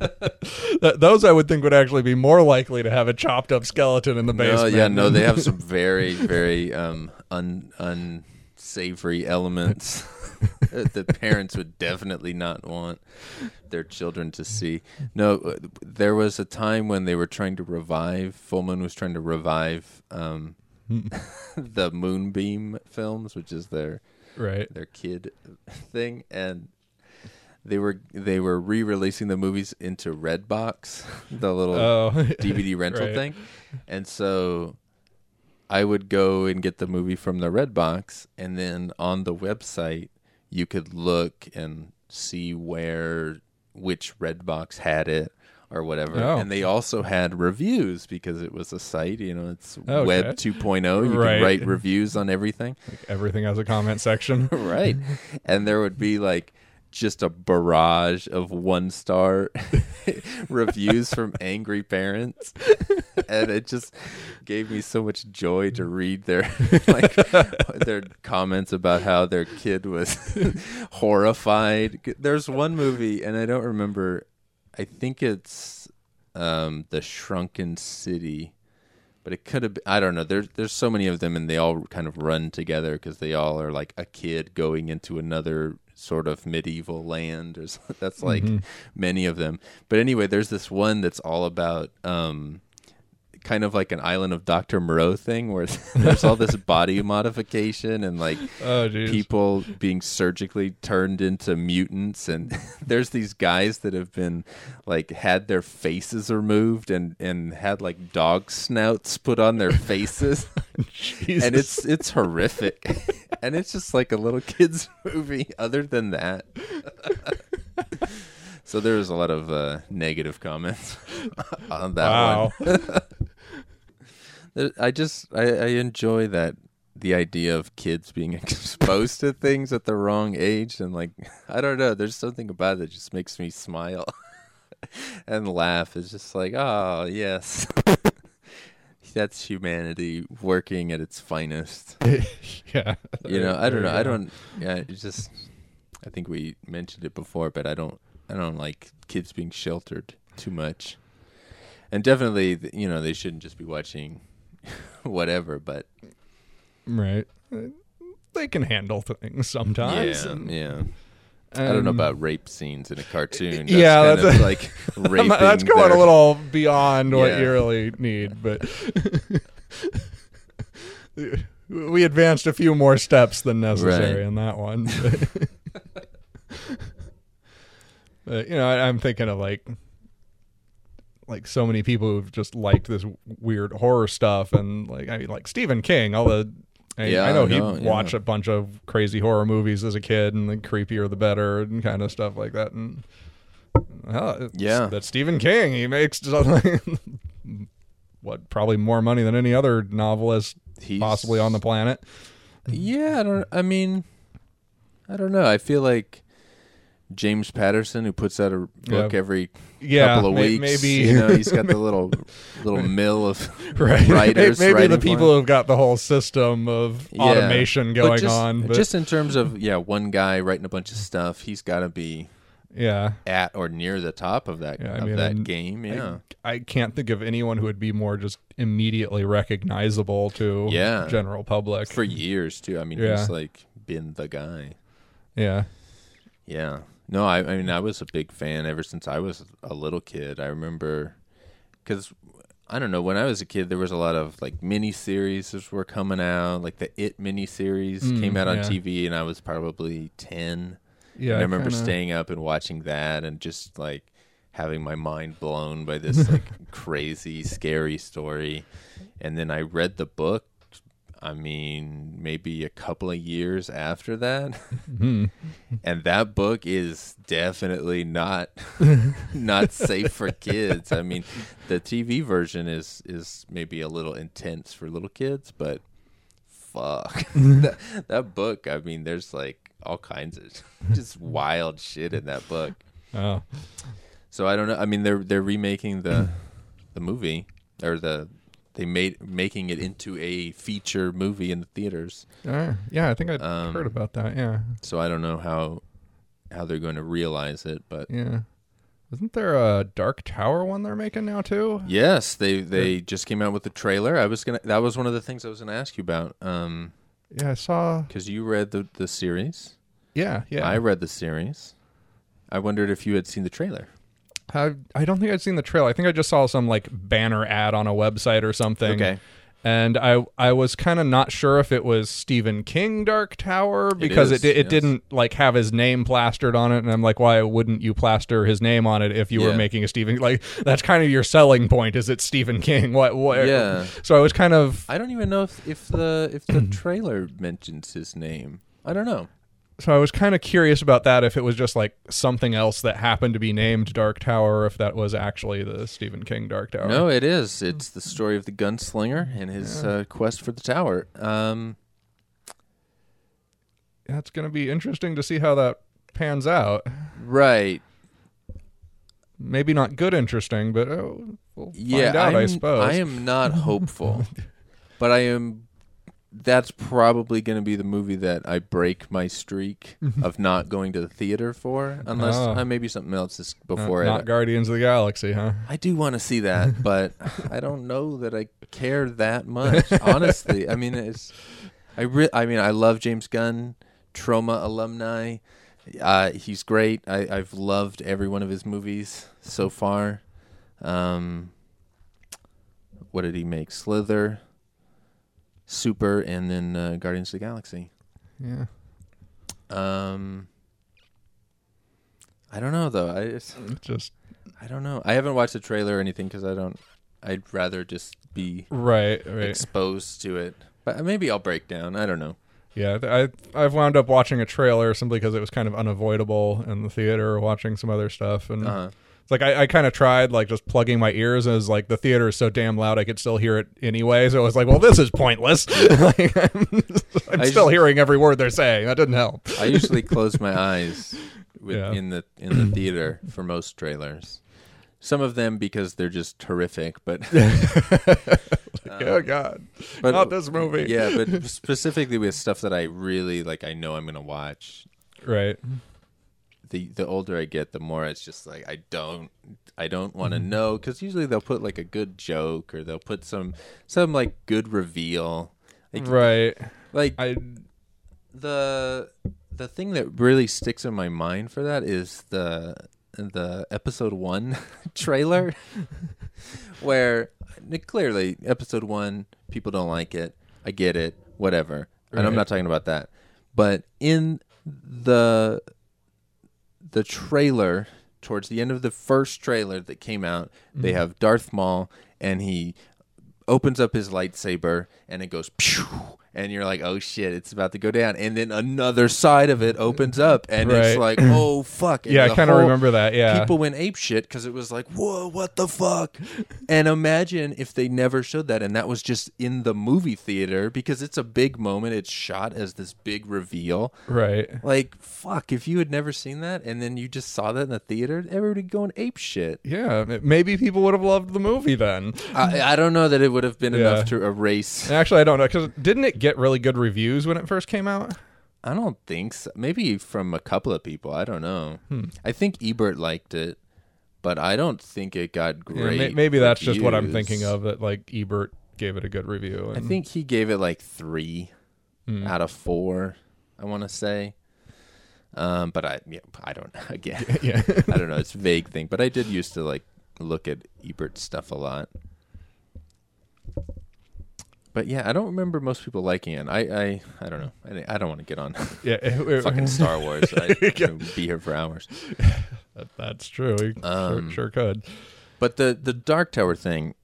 Yeah. Th- those I would think would actually be more likely to have a chopped up skeleton in the No, basement. yeah, no, they have some very, very um, un unsavory elements the parents would definitely not want their children to see. No, there was a time when they were trying to revive. Full Moon was trying to revive um, the Moonbeam films, which is their right. their kid thing, and they were they were re-releasing the movies into Redbox, the little Oh, DVD rental Right. thing. And so I would go and get the movie from the Redbox and then on the website you could look and see where which Redbox had it or whatever. Oh. And they also had reviews because it was a site, you know, it's oh, Okay. web 2.0. You Right. can write reviews on everything. Everything has a comment section. right. And there would be like just a barrage of one star reviews from angry parents. And it just gave me so much joy to read their like their comments about how their kid was horrified. There's one movie and I don't remember I think it's um The Shrunken City but it could have been, I don't know. There's there's so many of them, and they all kind of run together because they all are like a kid going into another sort of medieval land. Or something. that's like many of them. But anyway, there's this one that's all about um, kind of like an Island of Doctor Moreau thing, where there's all this body modification and like Oh, people being surgically turned into mutants and there's these guys that have been like had their faces removed and and had like dog snouts put on their faces and it's it's horrific and it's just like a little kids movie other than that so there was a lot of uh, negative comments on that wow. one I just I, I enjoy that the idea of kids being exposed to things at the wrong age and like I don't know, there's something about it that just makes me smile and laugh. It's just like, oh yes. That's humanity working at its finest. yeah. You know, I don't know. I don't yeah, it's just I think we mentioned it before, but I don't I don't like kids being sheltered too much. And definitely, you know, they shouldn't just be watching whatever, but Right. They can handle things sometimes. yeah, and- yeah. I don't know um, about rape scenes in a cartoon. That's Yeah, that's- of like raping. That's going their- a little beyond what you really need, but we advanced a few more steps than necessary Right. in that one. But, But, you know, I, I'm thinking of like like so many people who've just liked this weird horror stuff and like I mean like Stephen King, all the I, Yeah, I know he yeah. watched a bunch of crazy horror movies as a kid and the creepier the better and kind of stuff like that and uh, it's- Yeah. that Stephen King. He makes something- what probably more money than any other novelist He's- possibly on the planet. Yeah, I don't. I mean, I don't know. I feel like James Patterson, who puts out a book Yeah. every Yeah, couple of weeks, maybe you know, he's got the little little mill of right. writers. maybe the people who've got the whole system of Yeah. automation But going just, on. But just in terms of yeah, one guy writing a bunch of stuff, he's got to be yeah, at or near the top of that Yeah, I of mean, that game. I- Yeah, I, can't think of anyone who would be more just immediately recognizable to Yeah. general public. for years too. I mean, Yeah. he's like been the guy. yeah, Yeah. No, I, I mean, I was a big fan ever since I was a little kid. I remember because I don't know when I was a kid, there was a lot of like mini series were coming out. Like the It mini series Mm, came out on yeah. TV, and I was probably ten. yeah. and I remember kinda- staying up and watching that, and just like having my mind blown by this like crazy, scary story. And then I read the book. I mean, maybe a couple of years after that. Mhm. and that book is definitely not not safe for kids. I mean, the TV version is is maybe a little intense for little kids, but fuck that, that book. I mean, there's like all kinds of just wild shit in that book. Oh, So I don't know. I mean, they're they're remaking the the movie or the they made making it into a feature movie in the theaters. Uh, yeah, I think I Um, heard about that. Yeah, So I don't know how how they're going to realize it, but yeah. Isn't there a Dark Tower one they're making now too? yes, they they just came out with the trailer. I was gonna that was one of the things I was gonna ask you about. Um, Yeah, I saw. because you read the the series, Yeah, yeah. I read the series. I wondered if you had seen the trailer. I, I don't think I'd seen the trailer. I think I just saw some like banner ad on a website or something. Okay. And I I was kind of not sure if it was Stephen King Dark Tower because is, it it, yes. didn't like have his name plastered on it, and I'm like, why wouldn't you plaster his name on it if you were making a Stephen like that's kind of your selling point is it's Stephen King. What what? Yeah. So I was kind of I don't even know if, if the if the trailer mentions his name. I don't know. So I was kind of curious about that if it was just like something else that happened to be named Dark Tower, or if that was actually the Stephen King Dark Tower. No, it is. It's the story of the gunslinger and his uh, quest for the tower. Um, that's going to be interesting to see how that pans out. right. Maybe not good interesting, but oh, we'll Yeah, find out, I'm, I suppose. I am not hopeful, but I am. That's probably going to be the movie that I break my streak of not going to the theater for, unless Oh. uh, maybe something else is Uh, before not it. Guardians of the Galaxy, huh? I do want to see that, but I don't know that I care that much. Honestly, I mean, it's I re- I mean, I love James Gunn, Troma alumni. Uh, he's great. I, I've loved every one of his movies so far. Um, what did he make? Slither, Super, and then uh, Guardians of the Galaxy. Yeah. Um, I don't know though. I just, just I don't know. I haven't watched the trailer or anything because I don't. I'd rather just be right, right. exposed to it. But maybe I'll break down. I don't know. yeah, I I've wound up watching a trailer simply because it was kind of unavoidable in the theater, watching some other stuff, and Uh-huh. It's like I, I kind of tried like just plugging my ears, and it was like the theater is so damn loud I could still hear it anyway. So I was like, well, this is pointless. like, I'm, I'm still hearing every word they're saying. That didn't help. I usually close my eyes with, Yeah. in the in the theater for most trailers. Some of them because they're just terrific, but oh God, but not this movie. yeah, but specifically with stuff that I really like, I know I'm gonna watch. right. The the older I get, the more it's just like I don't I don't want to Mm-hmm. know because usually they'll put like a good joke or they'll put some some like good reveal. Like, Right. like I the the thing that really sticks in my mind for that is the the episode one trailer where clearly episode one people don't like it i get it whatever and i'm not talking about that but in the the trailer towards the end of the first trailer that came out they mm-hmm. have darth maul and he opens up his lightsaber and it goes pew and you're like oh shit it's about to go down and then another side of it opens up and it's like oh fuck And Yeah, I kinda remember that, yeah. people went ape shit because it was like whoa what the fuck and imagine if they never showed that and that was just in the movie theater because it's a big moment it's shot as this big reveal right. like fuck if you had never seen that and then you just saw that in the theater everybody going ape shit Yeah, maybe people would have loved the movie then. I, I don't know that it would have been Yeah. enough to erase. Actually, I don't know because didn't it get really good reviews when it first came out? I don't think so. Maybe from a couple of people. I don't know. Hmm. I think Ebert liked it, but I don't think it got great. may- maybe that's just what I'm thinking of. That like Ebert gave it a good review. I think he gave it like three Hmm. out of four. I want to say, um, but I yeah, I don't again. yeah, I don't know. It's a vague thing, but I did used to like look at Ebert stuff a lot. But yeah, I don't remember most people liking it. I I, I don't know. I, I don't want to get on yeah, fucking Star Wars. I can be here for hours. that- that's true. Um, sure, sure could. But the the Dark Tower thing.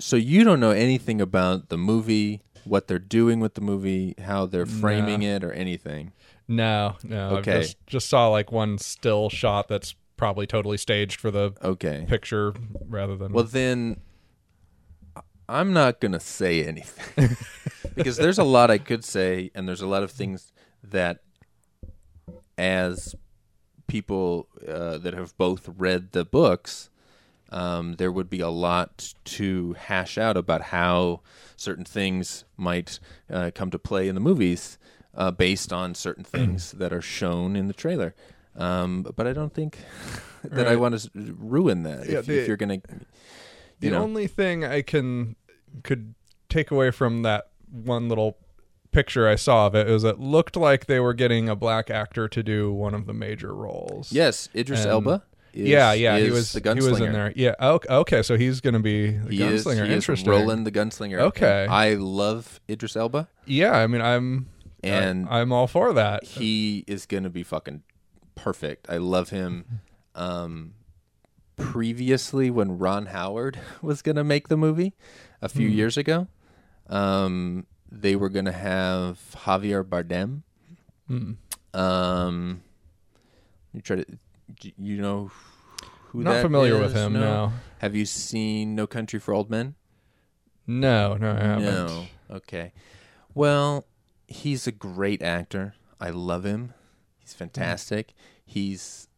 So you don't know anything about the movie, what they're doing with the movie, how they're framing it, or anything. No, no. Okay. I just just saw like one still shot that's probably totally staged for the Okay. picture rather than Well, then I'm not going to say anything because there's a lot I could say, and there's a lot of things that, as people uh, that have both read the books, um, there would be a lot to hash out about how certain things might uh, come to play in the movies uh, based on certain things that are shown in the trailer. Um, but I don't think that I want to ruin that. Yeah, if, the- if you're gonna, The know, only thing I can could take away from that one little picture I saw of it is it looked like they were getting a black actor to do one of the major roles. yes, Idris And- Elba. Is, yeah, yeah, he was the gunslinger. he was in there. Yeah, okay, okay so he's going to be the He is, gunslinger. he is Interesting. Roland the gunslinger. Okay. And I love Idris Elba. Yeah, I mean, I'm And I, am all for that. he is going to be fucking perfect. I love him. Um, previously, when Ron Howard was going to make the movie a few Hmm. years ago, um, they were going to have Javier Bardem. Hmm. Um, you try to, you know who Not familiar with him. No, Have you seen No Country for Old Men? no, no, I haven't. No. Okay. Well, he's a great actor. I love him. He's fantastic. He's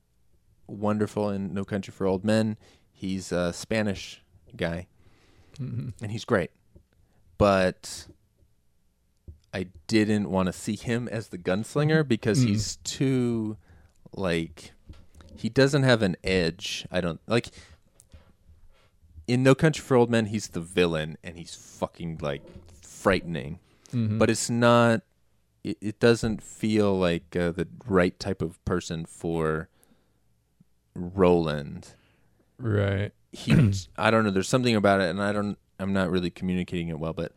wonderful in No Country for Old Men. He's a Spanish guy, mm-hmm. and he's great. But I didn't want to see him as the gunslinger mm-hmm. because mm-hmm. he's too like he doesn't have an edge. I don't like in No Country for Old Men, he's the villain and he's fucking like frightening. But it's not. It, it doesn't feel like uh, the right type of person for Roland. Right. He, I don't know. There's something about it, and I don't. I'm not really communicating it well, but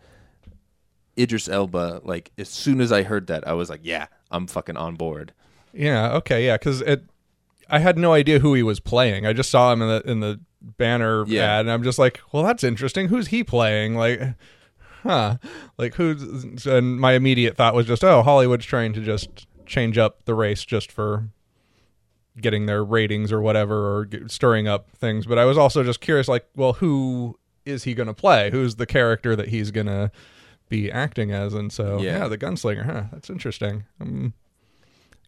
Idris Elba. Like as soon as I heard that, I was like, "Yeah, I'm fucking on board." Yeah. Okay. Yeah. Because it, I had no idea who he was playing. I just saw him in the in the banner Yeah. ad, and I'm just like, well, that's interesting. Who's he playing? Like, huh? Like who's? And my immediate thought was just, oh, Hollywood's trying to just change up the race just for getting their ratings or whatever, or get, stirring up things. But I was also just curious, like, well, who is he going to play? Who's the character that he's going to be acting as? And so, Yeah. yeah, the gunslinger. Huh? That's interesting. Um,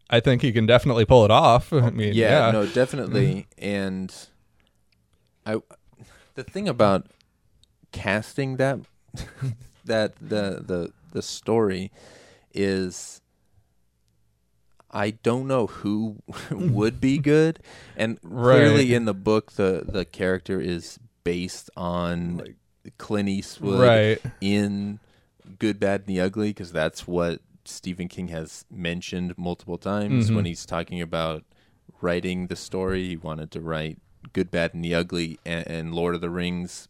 I think he can definitely pull it off. I mean, yeah, yeah, no, definitely. and I, the thing about casting that that the the the story is I don't know who would be good, and clearly in the book the the character is based on like, Clint Eastwood Right. in Good, Bad, and the Ugly because that's what Stephen King has mentioned multiple times Mm-hmm. when he's talking about writing the story. He wanted to write Good, Bad, and the Ugly and, and Lord of the Rings,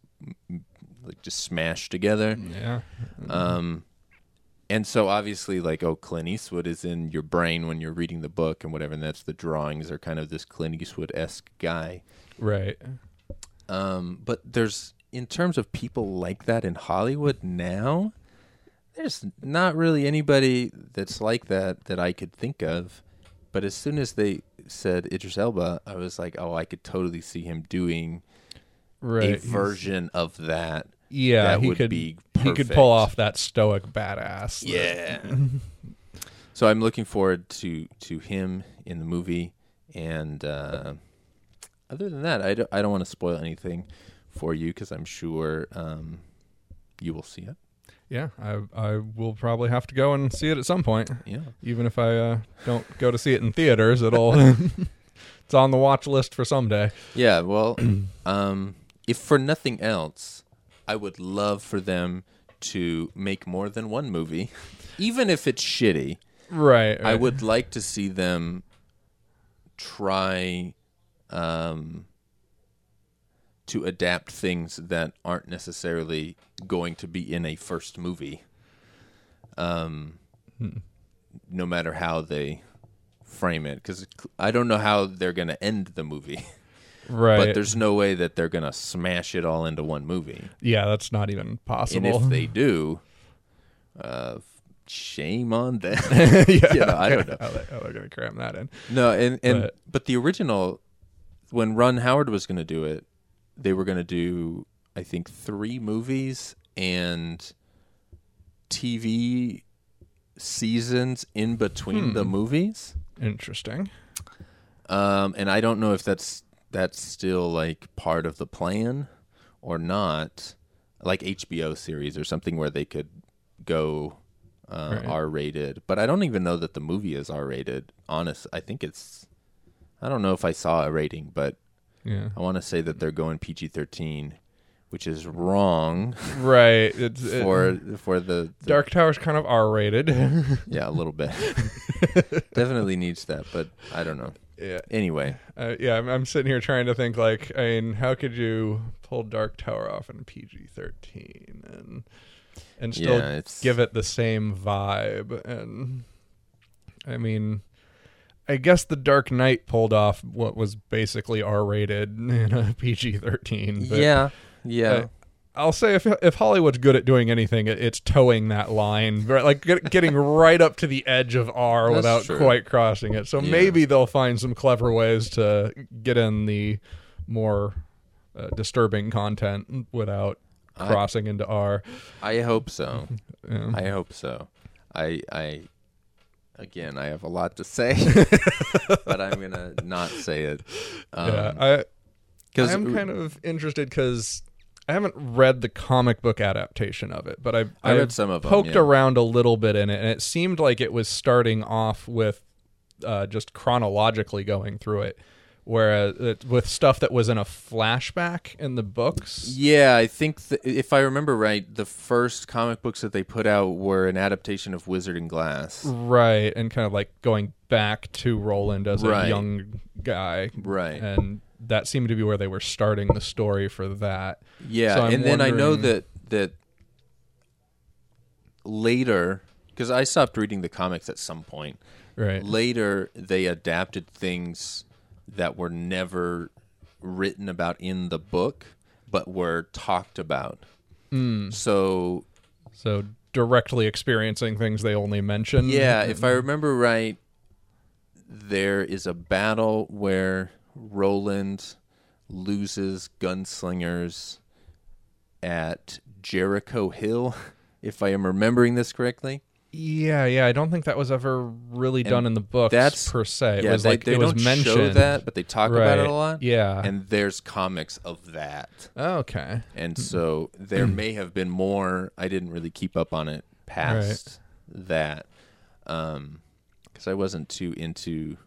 like just smashed together. yeah, Um, and so obviously, like, oh, Clint Eastwood is in your brain when you're reading the book and whatever. And that's the drawings are kind of this Clint Eastwood esque guy. right. Um, but there's in terms of people like that in Hollywood now, there's not really anybody that's like that that I could think of. But as soon as they said Idris Elba, I was like, oh, I could totally see him doing Right. a He's- version of that. Yeah, that he would could be he could pull off that stoic badass. Yeah. so I'm looking forward to to him in the movie, and uh, other than that, I don't, I don't want to spoil anything for you because I'm sure um, you will see it. yeah. I I will probably have to go and see it at some point. Yeah. Even if I uh, don't go to see it in theaters, it'll it's on the watch list for someday. Yeah. Well, um, if for nothing else, I would love for them to make more than one movie, even if it's shitty. Right. I would like to see them try um, to adapt things that aren't necessarily going to be in a first movie. Um, no matter how they frame it, because I don't know how they're going to end the movie, Right. but there's no way that they're going to smash it all into one movie. yeah, that's not even possible. And if they do, uh, shame on them. yeah, you know, I don't know. How, they, how they're gonna cram that in. No, and and But- but, the original when Ron Howard was going to do it, they were going to do I think 3 movies and TV seasons in between the movies. Interesting. Um, and I don't know if that's that's still like part of the plan or not, like HBO series or something where they could go uh, Right. R rated. But I don't even know that the movie is R rated. Honest, I think it's. I don't know if I saw a rating, but Yeah. I want to say that they're going PG thirteen, which is wrong Right. It's it- for for the, the Dark Tower's kind of R rated. yeah a little bit. Definitely needs that, but I don't know. Yeah. Anyway, Uh, yeah, I'm, I'm sitting here trying to think like, I mean, how could you pull Dark Tower off in PG-13 and and still Yeah, give it the same vibe? And I mean, I guess the Dark Knight pulled off what was basically R-rated in a PG-13. But yeah, yeah. I- I'll say if if Hollywood's good at doing anything, it, it's towing that line, right? like get, getting right up to the edge of R That's without true. quite crossing it. So Yeah. maybe they'll find some clever ways to get in the more uh, disturbing content without I- crossing into R. I hope so. Yeah. I hope so. I I again, I have a lot to say, but I'm gonna not say it. Um, yeah, I because I'm kind of interested because I haven't read the comic book adaptation of it, but I've, I read I've some of poked yeah. around a little bit in it, and it seemed like it was starting off with uh, just chronologically going through it, whereas it, with stuff that was in a flashback in the books. yeah, I think th- if I remember right, the first comic books that they put out were an adaptation of Wizard and Glass. Right, and kind of like going back to Roland as a young guy. Right. And that seemed to be where they were starting the story for that. Yeah, So and then I know that that later because I stopped reading the comics at some point. Right. Later, they adapted things that were never written about in the book, but were talked about. Hmm. So, So directly experiencing things they only mentioned. yeah, if I remember right, there is a battle where Roland loses gunslingers at Jericho Hill, if I am remembering this correctly. Yeah, yeah. I don't think that was ever really done in the books that's- per se. It yeah, was they, like they it was mentioned. show that, but they talk about it a lot. Yeah. and there's comics of that, okay. and so there may have been more. I didn't really keep up on it past that, um, because I wasn't too into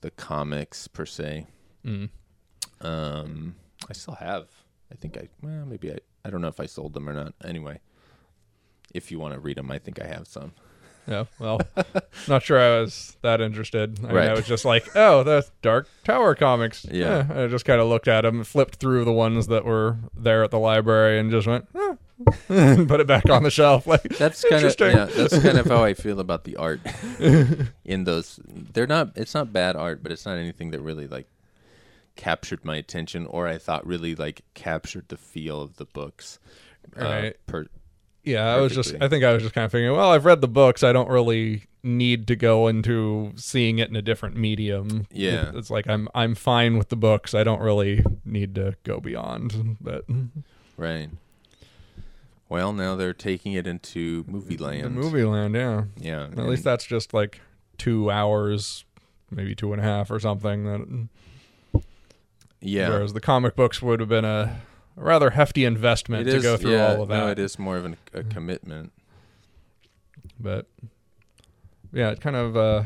the comics per se. Mm. Um, I still have. I think I well maybe I I don't know if I sold them or not. Anyway, if you want to read them, I think I have some. Yeah. Well, not sure I was that interested. I mean, I was just like, oh, the Dark Tower comics. Yeah. I just kind of looked at them, flipped through the ones that were there at the library, and just went, eh. And put it back on the shelf. Like That's kind of yeah, that's kind of how I feel about the art in those. They're not. It's not bad art, but it's not anything that really like captured my attention, or I thought really like captured the feel of the books. uh, Right. per, Yeah, I was just. I think I was just kind of figuring. Well, I've read the books. I don't really need to go into seeing it in a different medium. Yeah. It- it's like I'm. I'm fine with the books. I don't really need to go beyond. But right. Well, now they're taking it into movie land. the movie land, yeah. yeah. At least that's just like two hours, maybe two and a half or something. That yeah. whereas the comic books would have been a rather hefty investment It to is- go through yeah, all of that. No, it is more of an, a commitment. but yeah, it kind of uh,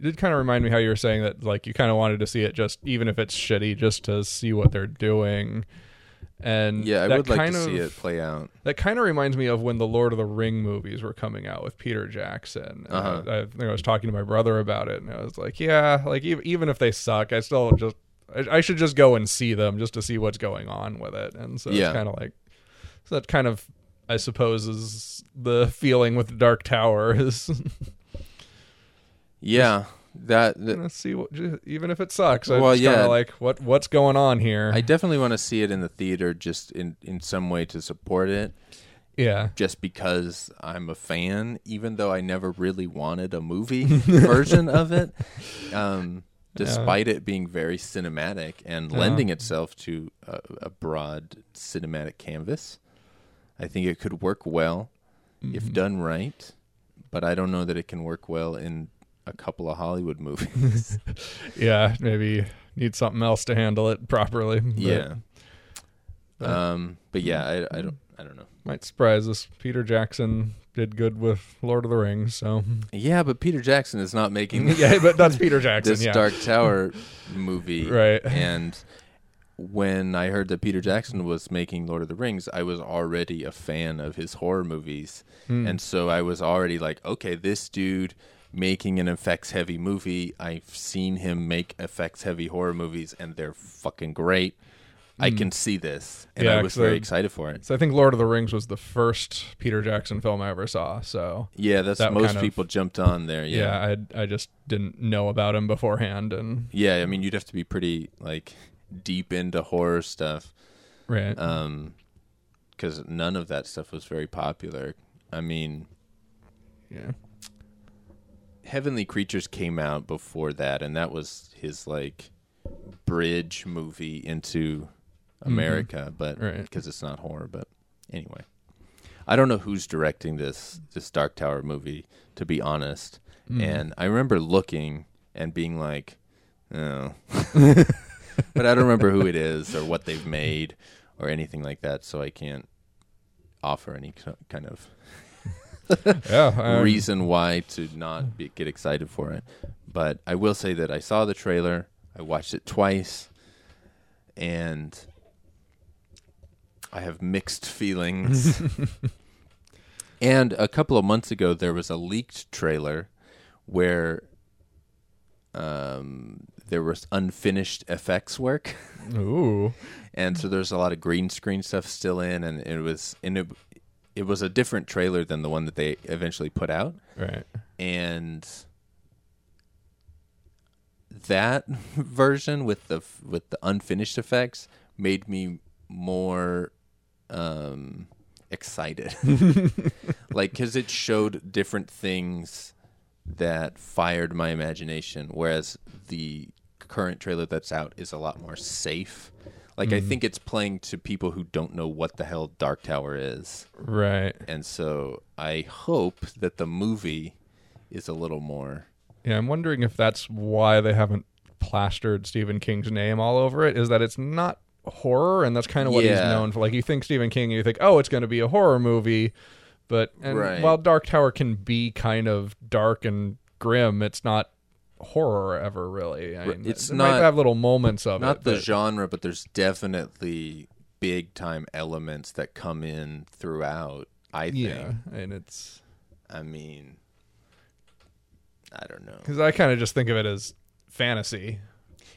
it did kind of remind me how you were saying that like you kind of wanted to see it just even if it's shitty, just to see what they're doing. And Yeah, I that would like kind to of, see it play out. That kind of reminds me of when the Lord of the Ring movies were coming out with Peter Jackson. Uh-huh. I, I think I was talking to my brother about it, and I was like, "Yeah, like even even if they suck, I still just I, I should just go and see them just to see what's going on with it." And so Yeah. it's kind of like so that kind of I suppose is the feeling with the Dark Tower is Yeah, that, that let's see what even if it sucks, Well, well, yeah, yeah. like what what's going on here? I definitely want to see it in the theater, just in in some way to support it. yeah, just because I'm a fan, even though I never really wanted a movie version of it. Um, despite it being very cinematic and lending itself to a, a broad cinematic canvas, I think it could work well if done right. But I don't know that it can work well in a couple of Hollywood movies. Yeah, maybe need something else to handle it properly. but yeah. Um, but yeah, I, I don't I don't know. might surprise us. Peter Jackson did good with Lord of the Rings, so Yeah, but Peter Jackson is not making yeah, but that's Peter Jackson. this yeah. Dark Tower movie. Right. And when I heard that Peter Jackson was making Lord of the Rings, I was already a fan of his horror movies. Hmm. And so I was already like, okay, this dude making an effects heavy movie. I've seen him make effects heavy horror movies and they're fucking great. I can see this. And Hmm. Yeah, I was very excited for it. So I think Lord of the Rings was the first Peter Jackson film I ever saw. So Yeah, that's that most kind of- people jumped on there. yeah, Yeah. I I just didn't know about him beforehand, and yeah, I mean, you'd have to be pretty like deep into horror stuff. right. um because none of that stuff was very popular i mean yeah. Heavenly creatures came out before that and that was his like bridge movie into mm-hmm. america but Right. because it's not horror but anyway. I don't know who's directing this this dark tower movie to be honest. Mm. And i remember looking and being like oh. But i don't remember who it is or what they've made or anything like that so i can't offer any kind of Yeah. um, reason why to not be, get excited for it. But I will say that I saw the trailer. I watched it twice, and I have mixed feelings. and a couple of months ago, there was a leaked trailer where um, there was unfinished effects work. Ooh. and so there's a lot of green screen stuff still in, and it was and it, was a different trailer than the one that they eventually put out, Right. and that version with the with the unfinished effects made me more um excited. Like because it showed different things that fired my imagination whereas the current trailer that's out is a lot more safe like i mm-hmm. think it's playing to people who don't know what the hell dark tower is Right. and so i hope that the movie is a little more Yeah, I'm wondering if that's why they haven't plastered Stephen King's name all over it. Is that it's not horror, and that's kind of what he's known for. Like you think Stephen King, and you think, oh, it's going to be a horror movie, but and Right. while Dark Tower can be kind of dark and grim, it's not horror ever really. I mean, it's it might not- have little moments of it. not it, the but- genre, but there's definitely big time elements that come in throughout. I think. Yeah, and it's I mean, I don't know. because I kind of just think of it as fantasy.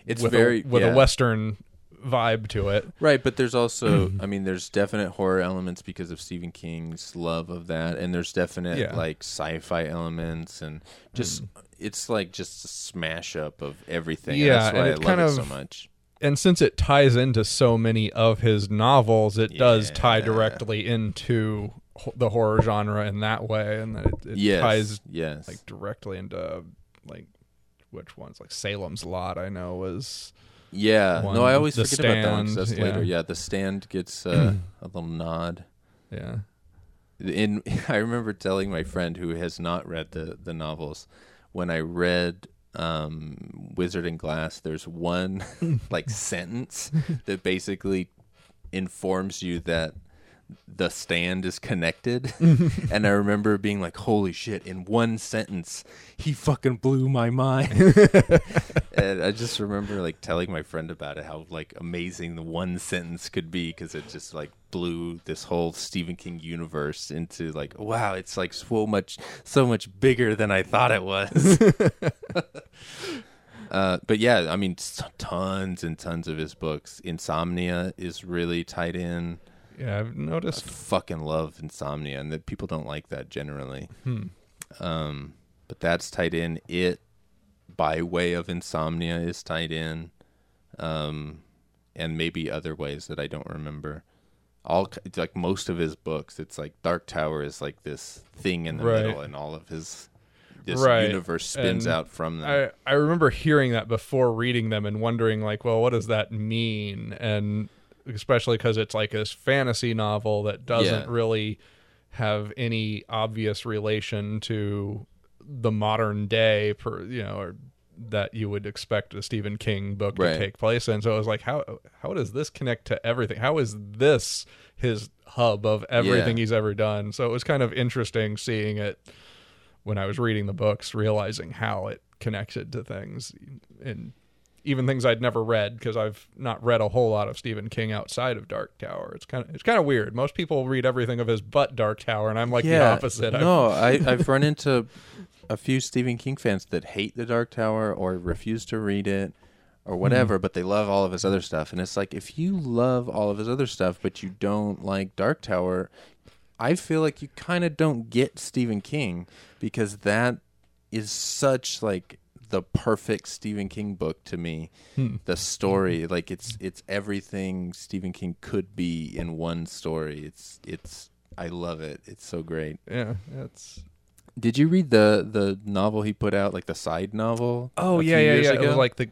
It's with very a, with yeah. a western vibe to it. right, but there's also, I mean, there's definite horror elements because of Stephen King's love of that, and there's definite Yeah. like sci-fi elements, and just mm. It's like just a smash up of everything. Yeah, that's why and I it love kind it of- so much. and since it ties into so many of his novels, it does tie directly into the horror genre in that way, and it, it Yes, ties yes, like directly into like which ones like Salem's Lot. I know was yeah. one. No, I always The forget about that one. Stand, That's later. yeah. Yeah, the stand gets uh, a little nod. yeah in I remember telling my friend who has not read the the novels when I read um, Wizard and Glass. There's one like sentence that basically informs you that the stand is connected. And i remember being like holy shit in one sentence he fucking blew my mind. And i just remember like telling my friend about it how like amazing the one sentence could be because it just like blew this whole stephen king universe into like wow it's like so much so much bigger than i thought it was. Uh, but yeah i mean tons and tons of his books. Insomnia is really tied in yeah. I've noticed fucking love insomnia and that people don't like that generally Hmm. um but that's tied in it by way of insomnia is tied in um and maybe other ways that i don't remember all like most of his books it's like dark tower is like this thing in the Right. middle and all of his this Right. universe spins And out from them I, I remember hearing that before reading them and wondering like well what does that mean and especially because it's like this fantasy novel that doesn't Yeah. really have any obvious relation to the modern day per you know or that you would expect a Stephen King book Right. to take place in. So it was like, how how does this connect to everything? How is this his hub of everything Yeah. he's ever done? So it was kind of interesting seeing it when I was reading the books, realizing how it connected to things and even things I'd never read because I've not read a whole lot of Stephen King outside of Dark Tower. It's kind of it's kind of weird. Most people read everything of his but Dark Tower, and I'm like the opposite. No, I, I've run into a few Stephen King fans that hate The Dark Tower or refuse to read it or whatever, Hmm. but they love all of his other stuff. And it's like, if you love all of his other stuff, but you don't like Dark Tower, I feel like you kind of don't get Stephen King because that is such like the perfect Stephen King book to me. Hmm. The story, like it's it's everything Stephen King could be in one story. It's it's I love it. It's so great. yeah, it's Did you read the the novel he put out, like the side novel? oh yeah yeah yeah. It was like the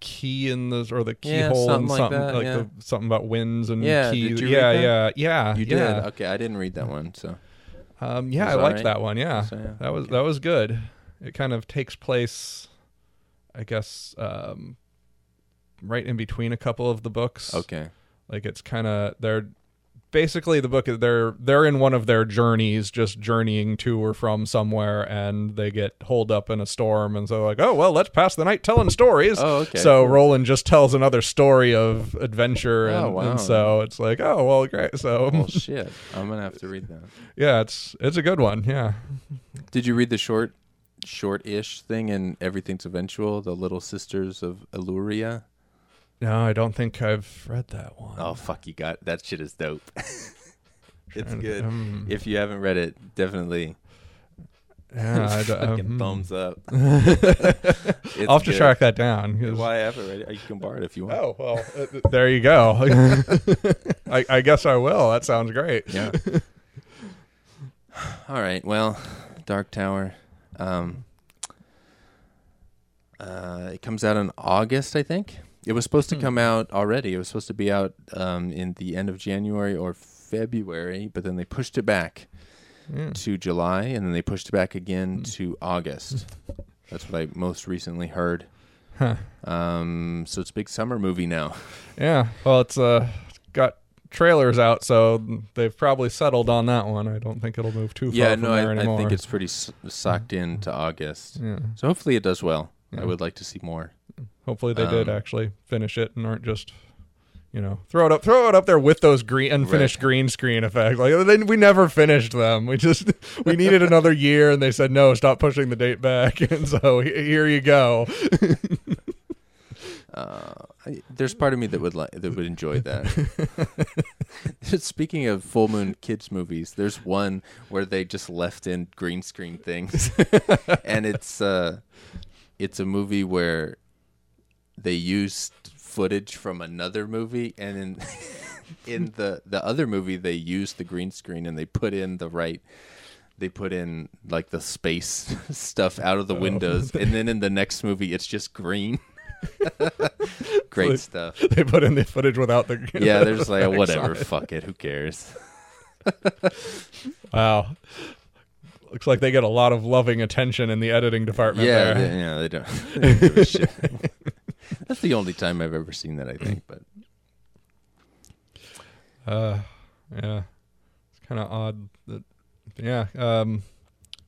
key in the or the Yeah, keyhole something and like something that, like yeah. the, something about winds and Yeah, keys. did you yeah, yeah yeah you yeah. did. Okay, I didn't read that one. So Um, yeah, I liked alright? that one. Yeah, So, yeah, that was okay. that was good. It kind of takes place, I guess, um, right in between a couple of the books. okay, like it's kind of they're basically the book. They're they're in one of their journeys, just journeying to or from somewhere, and they get holed up in a storm, and so like, oh well, let's pass the night telling stories. Oh, okay, So. Roland just tells another story of adventure, and, Oh, wow. and so it's like, oh well, great. So well shit, I'm gonna have to read that. yeah, it's it's a good one. Yeah. Did you read the short, short-ish thing in Everything's Eventual, the Little Sisters of Eluria? No, I don't think I've read that one. Oh fuck, you got that shit is dope. it's Trying to- good. um, If you haven't read it, definitely yeah, fucking um, thumbs up. I'll have to track that down. Why I haven't read it? You can borrow it if you want. Oh well, uh, there you go. I, I guess I will. That sounds great. Yeah. All right. Well, Dark Tower. Um, uh, it comes out in August, I think. It was supposed to Hmm. come out already. It was supposed to be out um, in the end of January or February, but then they pushed it back Mm. to July, and then they pushed it back again Hmm. to August. That's what I most recently heard. Huh. Um, so it's a big summer movie now. Yeah. Well, it's uh got trailers out, so they've probably settled on that one. I don't think it'll move too far yeah, from no, I, I think it's pretty s- socked in to August. Yeah. So hopefully it does well. Yeah. I would like to see more. Hopefully they did Um, actually finish it and aren't just. You know, throw it up, throw it up there with those green unfinished Right. green screen effects. Like they, we never finished them. We just we needed another year, and they said no, stop pushing the date back. And so here you go. Uh, I, there's part of me that would like that would enjoy that. Speaking of full moon kids movies, there's one where they just left in green screen things, and it's uh, it's a movie where they used footage from another movie, and in in the the other movie they used the green screen and they put in the right. They put in like the space stuff out of the windows, and then in the next movie it's just green. Great Like- stuff. they put in the footage without the Yeah, there's like effects whatever, fuck it, who cares? Wow. Looks like they get a lot of loving attention in the editing department Yeah, there. they, yeah, they don't, they don't give a shit. That's the only time I've ever seen that, I think. But Uh, yeah. It's kind of odd that, yeah. Um,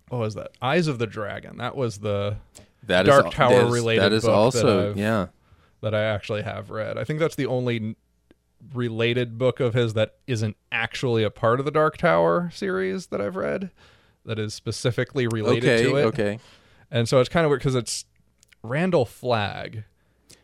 what was that? Eyes of the Dragon. That was the that is Dark al- Tower that is- related That is book also I've- yeah. that I actually have read. I think that's the only related book of his that isn't actually a part of the Dark Tower series that I've read. That is specifically related Okay, to it. okay. And so it's kind of weird because it's Randall Flagg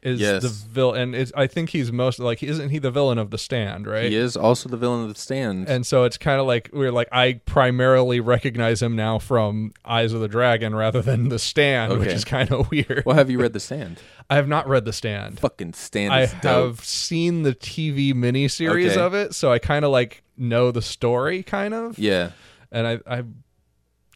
is Yes. the villain, and it's, I think he's most like isn't he the villain of The Stand, right? He is also the villain of the stand. And so it's kind of like we're like I primarily recognize him now from Eyes of the Dragon rather than The Stand, which is kind of weird. well, have you read the stand? I have not read The Stand. Fucking stand I dope. have seen the TV miniseries Okay. of it, so I kind of like know the story, kind of. Yeah. And I, I'm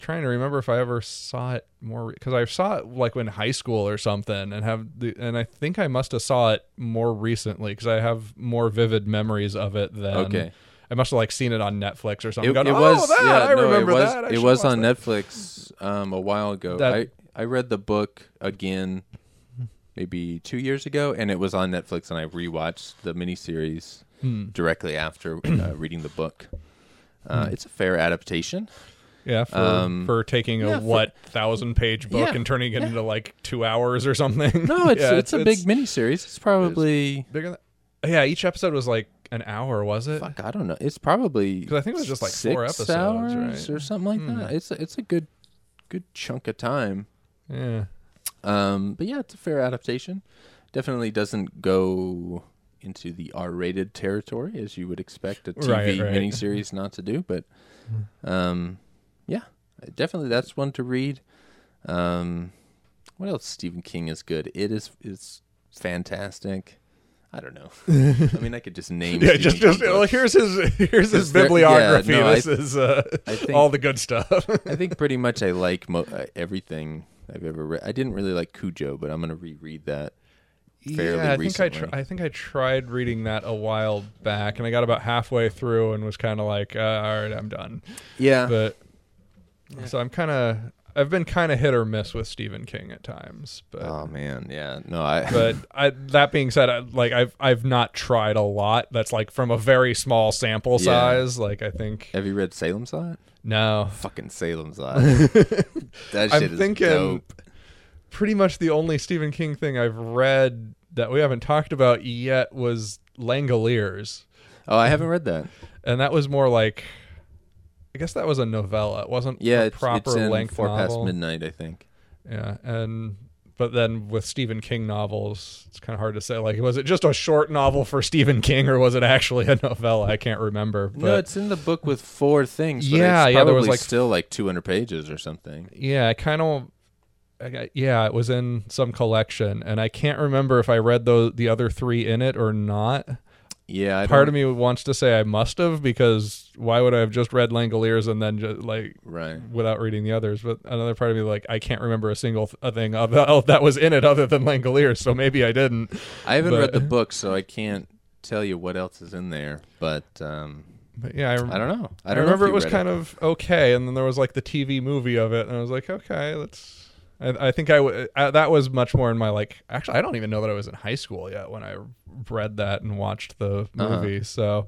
trying to remember if I ever saw it more because I saw it like in high school or something, and have the and I think I must have saw it more recently because I have more vivid memories of it than. Okay. I must have like seen it on Netflix or something. It, Gone, it oh, was. that yeah, I no, remember it was, that. I it was on that. Netflix um, a while ago. That- I I read the book again, maybe two years ago, and it was on Netflix, and I rewatched the miniseries Hmm. directly after uh, reading the book. Uh, It's a fair adaptation. Yeah, for Um, for taking a yeah, for- what thousand page book Yeah, and turning it yeah. into like two hours or something. No, it's Yeah, it's, a big miniseries. It's probably bigger. Than, yeah, each episode was like an hour, was it? fuck. I don't know. It's probably 'Cause I think it was just, like, six four episodes, right? Hmm. or something like that. It's a, it's a good good chunk of time. Yeah. Um, but yeah, it's a fair adaptation. Definitely doesn't go into the R-rated territory as you would expect a TV Right, right. miniseries not to do. But um, yeah, definitely that's one to read. Um, what else? Stephen King is good. It is is fantastic. I don't know. I mean, I could just name. Yeah, Stephen just King just well, here's his here's his there- bibliography. yeah, no, I- this is uh, I think- all the good stuff. I think pretty much I like mo- uh, everything I've ever read. I didn't really like Cujo, but I'm gonna reread that. Fairly yeah, I think I tr- I think I tried reading that a while back, and I got about halfway through and was kind of like, uh, all right, I'm done. Yeah, But so I'm kind of I've been kind of hit or miss with Stephen King at times, but. Oh man, yeah. No, I. but I, that being said, I, like I've I've not tried a lot. That's like from a very small sample Yeah. size. Like I think have you read Salem's Lot? no, Fucking Salem's Lot. that shit I'm is thinking dope. pretty much the only Stephen King thing I've read that we haven't talked about yet was Langoliers, Oh, I haven't read that. and that was more like, I guess that was a novella. It wasn't Yeah, a it's, proper it's in length Four Past. Midnight, I think. Yeah, and but then with Stephen King novels, it's kind of hard to say. Like, was it just a short novel for Stephen King, or was it actually a novella? I can't remember. But no, it's in the book with four things. But Yeah, it's yeah, there was, like- still like 200 pages or something. yeah, I kind of. I got- Yeah, it was in some collection, and I can't remember if I read those the other three in it or not. Yeah, I Part of me wants to say I must have because why would I have just read Langoliers and then just like Right. without reading the others? But another part of me like I can't remember a single th- a thing of, of that was in it other than Langoliers, so maybe I didn't. I haven't But- read the book, so I can't tell you what else is in there. But um, But yeah, I, rem- I don't know. I I, don't remember know it was kind of okay, and then there was like the TV movie of it, and I was like, okay, let's. I, I think I w- uh, that was much more in my like. Actually, I don't even know that I was in high school yet when I read that and watched the Uh-huh. movie. So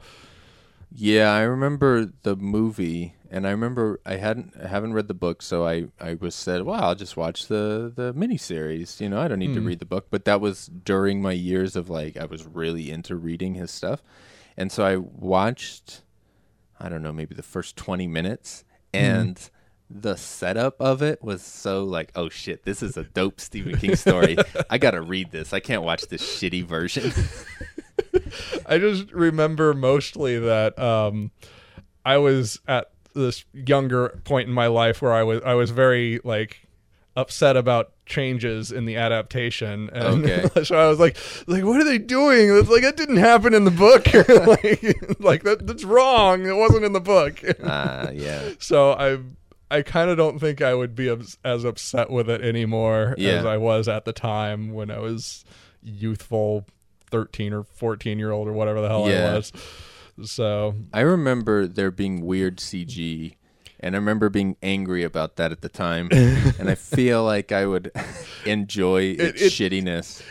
Yeah, I remember the movie, and I remember I hadn't I haven't read the book, so I I was said, well, I'll just watch the the miniseries. You know, I don't need to Hmm. read the book. But that was during my years of like I was really into reading his stuff, and so I watched. I don't know, maybe the first twenty minutes, Hmm. and. The setup of it was so like, oh shit, this is a dope Stephen King story. I gotta read this. I can't watch this shitty version. I just remember mostly that um, I was at this younger point in my life where I was I was very like upset about changes in the adaptation and Okay. so I was like like what are they doing it's like it didn't happen in the book like like that that's wrong it wasn't in the book Ah, yeah. so I I kind of don't think I would be as upset with it anymore Yeah. as I was at the time when I was youthful 13 or 14 year old or whatever the hell Yeah. I was. So, I remember there being weird CG, and I remember being angry about that at the time. and I feel like I would enjoy its it- shittiness.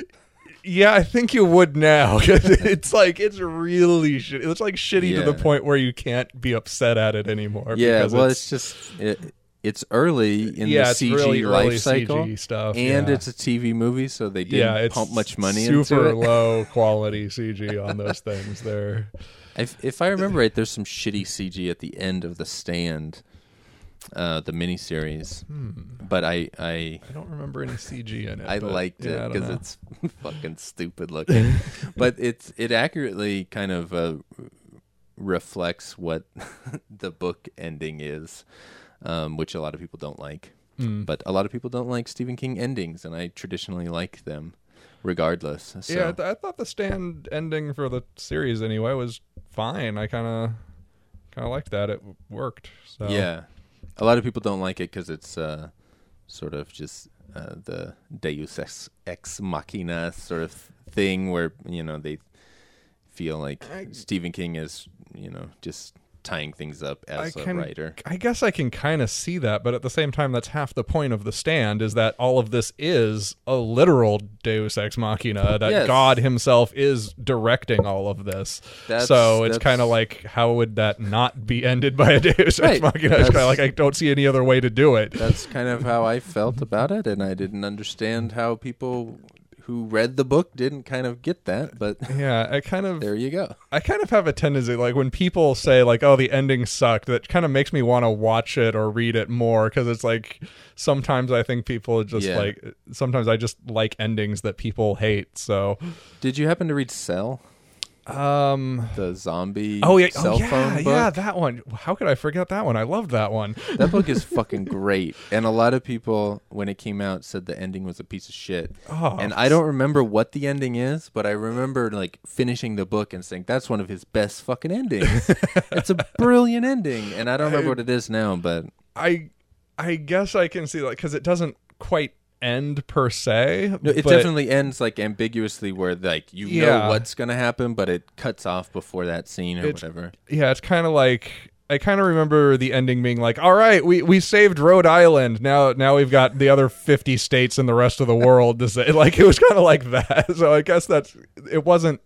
Yeah, I think you would now. it's like it's really shitty. It's like shitty to the point where you can't be upset at it anymore. Yeah, well, it's, just it, it's early in Yeah, the CG really life cycle CG stuff, and yeah. it's a TV movie, so they didn't yeah, it's pump much money into super low quality CG on those things. There, If, if I remember right, there's some shitty CG at the end of the stand, uh, the miniseries. But I I I don't remember any CG in it. I but liked yeah, it because it's fucking stupid looking, but it's it accurately kind of uh, reflects what the book ending is, um, which a lot of people don't like. Mm. But a lot of people don't like Stephen King endings, and I traditionally like them, regardless. So. Yeah, I, th- I thought the stand ending for the series anyway was fine. I kind of kind of liked that. It worked. So Yeah, a lot of people don't like it because it's uh, sort of just uh, the Deus ex, ex machina sort of thing, where you know they feel like Stephen King is, you know, just tying things up as a can, writer. I guess I can kind of see that, but at the same time, that's half the point of the stand is that all of this is a literal Deus ex machina. That Yes. God Himself is directing all of this. That's- so it's kind of like, how would that not be ended by a Deus ex Right. machina? It's kind of like I don't see any other way to do it. That's kind of how I felt about it, and I didn't understand how people who read the book didn't kind of get that. But Yeah, I kind of there you go. I kind of have a tendency, like when people say, like, "Oh, the ending sucked," that kind of makes me want to watch it or read it more because it's like sometimes I think people just Yeah. like sometimes I just like endings that people hate. So, Did you happen to read Cell, um, the zombie oh yeah, cell oh yeah, phone book? yeah, that one. How could I forget that one? I loved that one. That book is fucking great. And a lot of people, when it came out, said the ending was a piece of shit. Oh, and I don't remember what the ending is, but I remember like finishing the book and saying that's one of his best fucking endings. it's a brilliant ending, and I don't remember what it is now, but I, I guess I can see that because it doesn't quite end per se. no, it but- definitely ends like ambiguously, where like you Yeah. know what's gonna happen, but it cuts off before that scene or It's- whatever. yeah, it's kind of like I kind of remember the ending being like, "All right, we we saved Rhode Island. Now now we've got the other 50 states and the rest of the world to say." Like it was kind of like that. So I guess that's it wasn't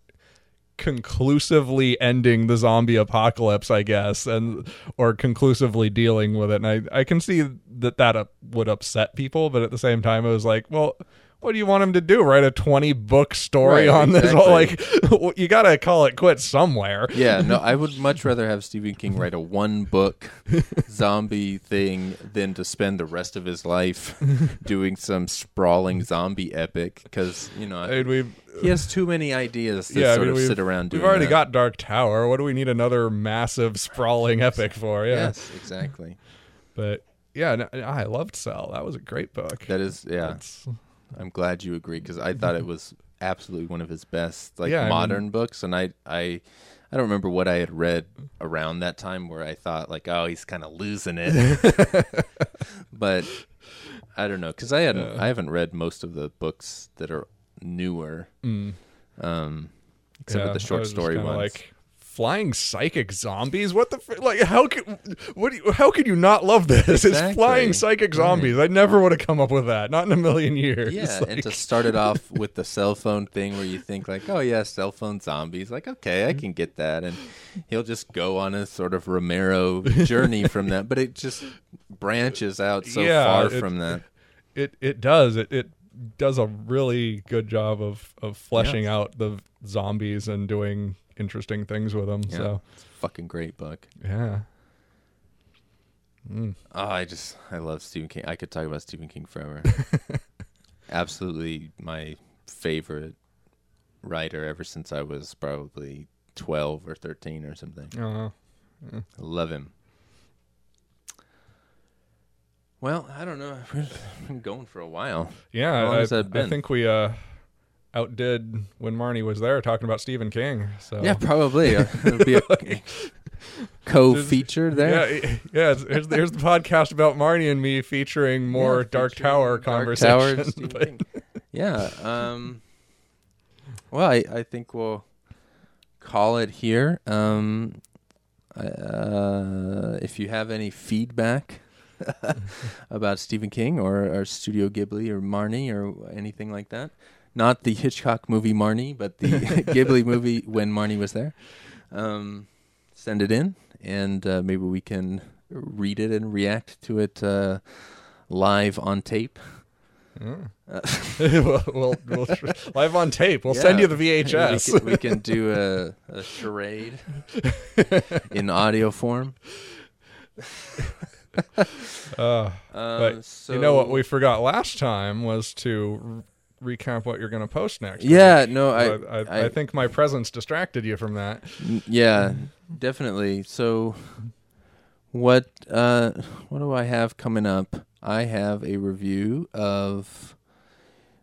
conclusively ending the zombie apocalypse, I guess, and or conclusively dealing with it. And I I can see that that uh, would upset people, but at the same time it was like, well, what do you want him to do? Write a 20 book story Right, on this? exactly. Well, like you got to call it quits somewhere. Yeah, no, I would much rather have Stephen King write a one book zombie thing than to spend the rest of his life doing some sprawling zombie epic because, you know, I mean, he has too many ideas to yeah, I sort mean, of sit around doing We've already that. got Dark Tower. What do we need another massive sprawling epic for? Yeah, Yes, exactly. but yeah, no, I loved Cell. That was a great book. That is, yeah. That's- I'm glad you agree because I thought it was absolutely one of his best, like Yeah, I mean- modern books, and I, I, I don't remember what I had read around that time where I thought like, oh, he's kind of losing it, but I don't know because I hadn't, I haven't read most of the books that are newer, um, except yeah, for the short story ones. Like flying psychic zombies. What the fr- like? How could what? You, how could you not love this? It's flying psychic Right. zombies. I never would have come up with that. Not in a million years. Yeah, Like- and to start it off with the cell phone thing where you think like, oh yeah, cell phone zombies, like okay, I mm-hmm. can get that, and he'll just go on a sort of Romero journey from that, but it just branches out so Yeah, far it- from that. it it does it it does a really good job of of fleshing out the zombies and doing interesting things with them. Yeah, So it's a fucking great book. yeah. Oh, I just I love Stephen King. I could talk about Stephen King forever. Absolutely my favorite writer ever since I was probably twelve or thirteen or something. Uh, I love him. Well, I don't know. We've been going for a while. yeah, I, I think we uh outdid when Marnie was there talking about Stephen King. So Yeah, probably. Uh, It'll be a co-feature there. Yeah, yeah. It's, here's, the, here's the podcast about Marnie and me featuring more Yeah, Dark featuring Tower Dark conversation. Tower but- yeah. Um, well, I, I think we'll call it here. Um, uh, if you have any feedback about Stephen King or, or Studio Ghibli or Marnie or anything like that, not the Hitchcock movie Marnie, but the Ghibli movie when Marnie was there, um, send it in and uh, maybe we can read it and react to it uh, live on tape. we'll, we'll, we'll live on tape. We'll send you the VHS. We can, we can do a, a charade in audio form. Uh, Um, but so, you know what we forgot last time was to re- recap what you're going to post next. Yeah, week. no, I, I, I, I- I think my presence distracted you from that. Yeah, definitely. So, what uh, what do I have coming up? I have a review of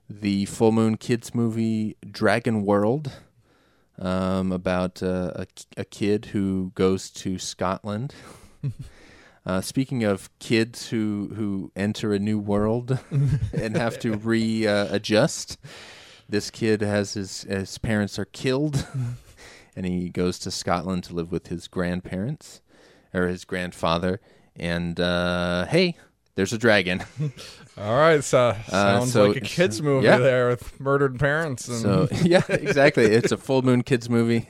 the Full Moon Kids movie Dragon World, um, about uh, a a kid who goes to Scotland. Uh, speaking of kids who, who enter a new world and have to re uh, this kid has his his parents are killed, and he goes to Scotland to live with his grandparents or his grandfather. And uh, hey, there's a dragon. All right, so sounds so like a kids movie yeah. there with murdered parents. And so yeah, exactly. It's a full moon kids movie.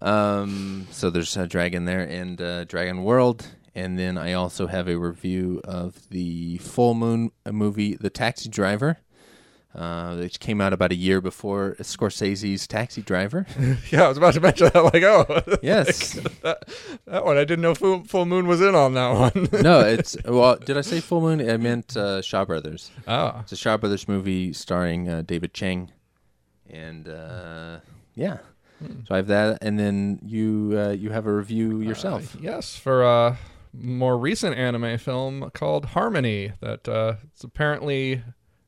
Um, so there's a dragon there and uh, Dragon World, and then I also have a review of the full moon movie, The Taxi Driver, uh, which came out about a year before Scorsese's Taxi Driver. yeah, I was about to mention that. Like, oh, Yes, that, that one I didn't know Full, Full Moon was in on that one. no, it's well. Did I say full moon? I meant uh, Shaw Brothers. oh, It's a Shaw Brothers movie starring uh, David Chiang, and uh, yeah. So I have that, and then you uh, you have a review yourself. yes, for a more recent anime film called Harmony. That uh, it's apparently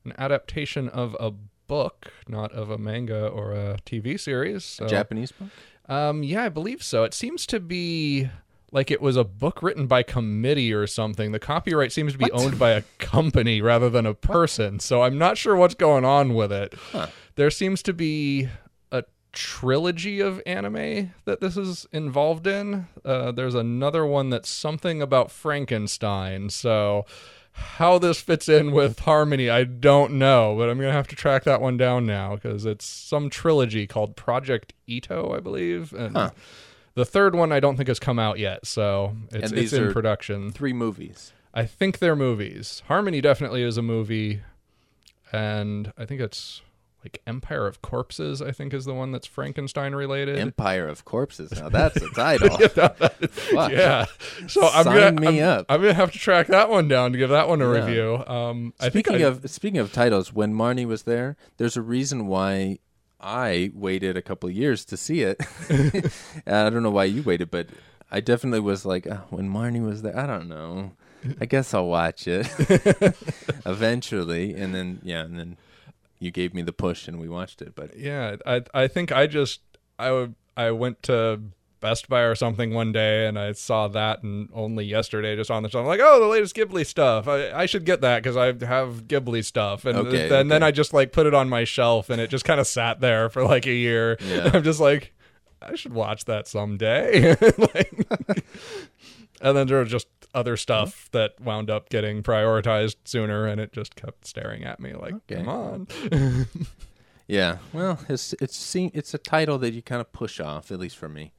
an adaptation of a book, not of a manga or a TV series. So, Japanese book. Um, yeah, I believe so. It seems to be like it was a book written by committee or something. The copyright seems to be owned by a company rather than a person. So I'm not sure what's going on with it. There seems to be a trilogy of anime that this is involved in. Uh, there's another one that's something about Frankenstein. So how this fits in with Harmony, I don't know, but I'm gonna have to track that one down now because it's some trilogy called Project Itoh, I believe, and the third one I don't think has come out yet, so it's, And it's in production. Three movies. I think they're movies. Harmony definitely is a movie, and I think it's like Empire of Corpses. I think is the one that's Frankenstein related. Empire of Corpses. Now that's a title. Fuck. yeah. So I'm Sign gonna me I'm, up. I'm gonna have to track that one down to give that one a Yeah. review. Um, I think Speaking I- of speaking of titles, when Marnie was there, there's a reason why I waited a couple of years to see it. I don't know why you waited, but I definitely was like, oh, when Marnie was there, I don't know. I guess I'll watch it eventually, and then yeah, and then you gave me the push and we watched it. But Yeah, I I think I just I would I went to Best Buy or something one day and I saw that and only yesterday just on the shelf. I'm like, oh, the latest Ghibli stuff. I, I should get that because I have Ghibli stuff. And Okay, then then. I just like put it on my shelf and it just kind of sat there for like a year. Yeah. I'm just like, I should watch that someday. like, and then there was just other mm-hmm. stuff that wound up getting prioritized sooner and it just kept staring at me like, Okay. come on. yeah, well, it's it's seen, it's a title that you kind of push off, at least for me.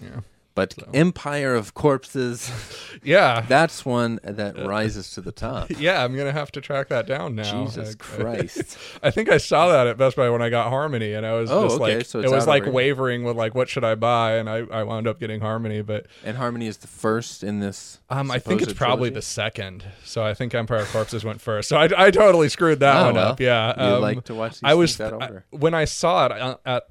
Yeah. But Empire of Corpses, Yeah. that's one that rises to the top. Yeah, I'm gonna have to track that down now. Jesus I- Christ. I think I saw that at Best Buy when I got Harmony, and I was Oh, just okay, like, so it was like wavering with like, what should I buy? And I, I wound up getting Harmony, but And Harmony is the first in this. um, I think it's probably trilogy? the second. So I think Empire of Corpses went first. So I, I totally screwed that Oh, one well. up. Yeah, You um, like to watch these I was I- when I saw it uh, at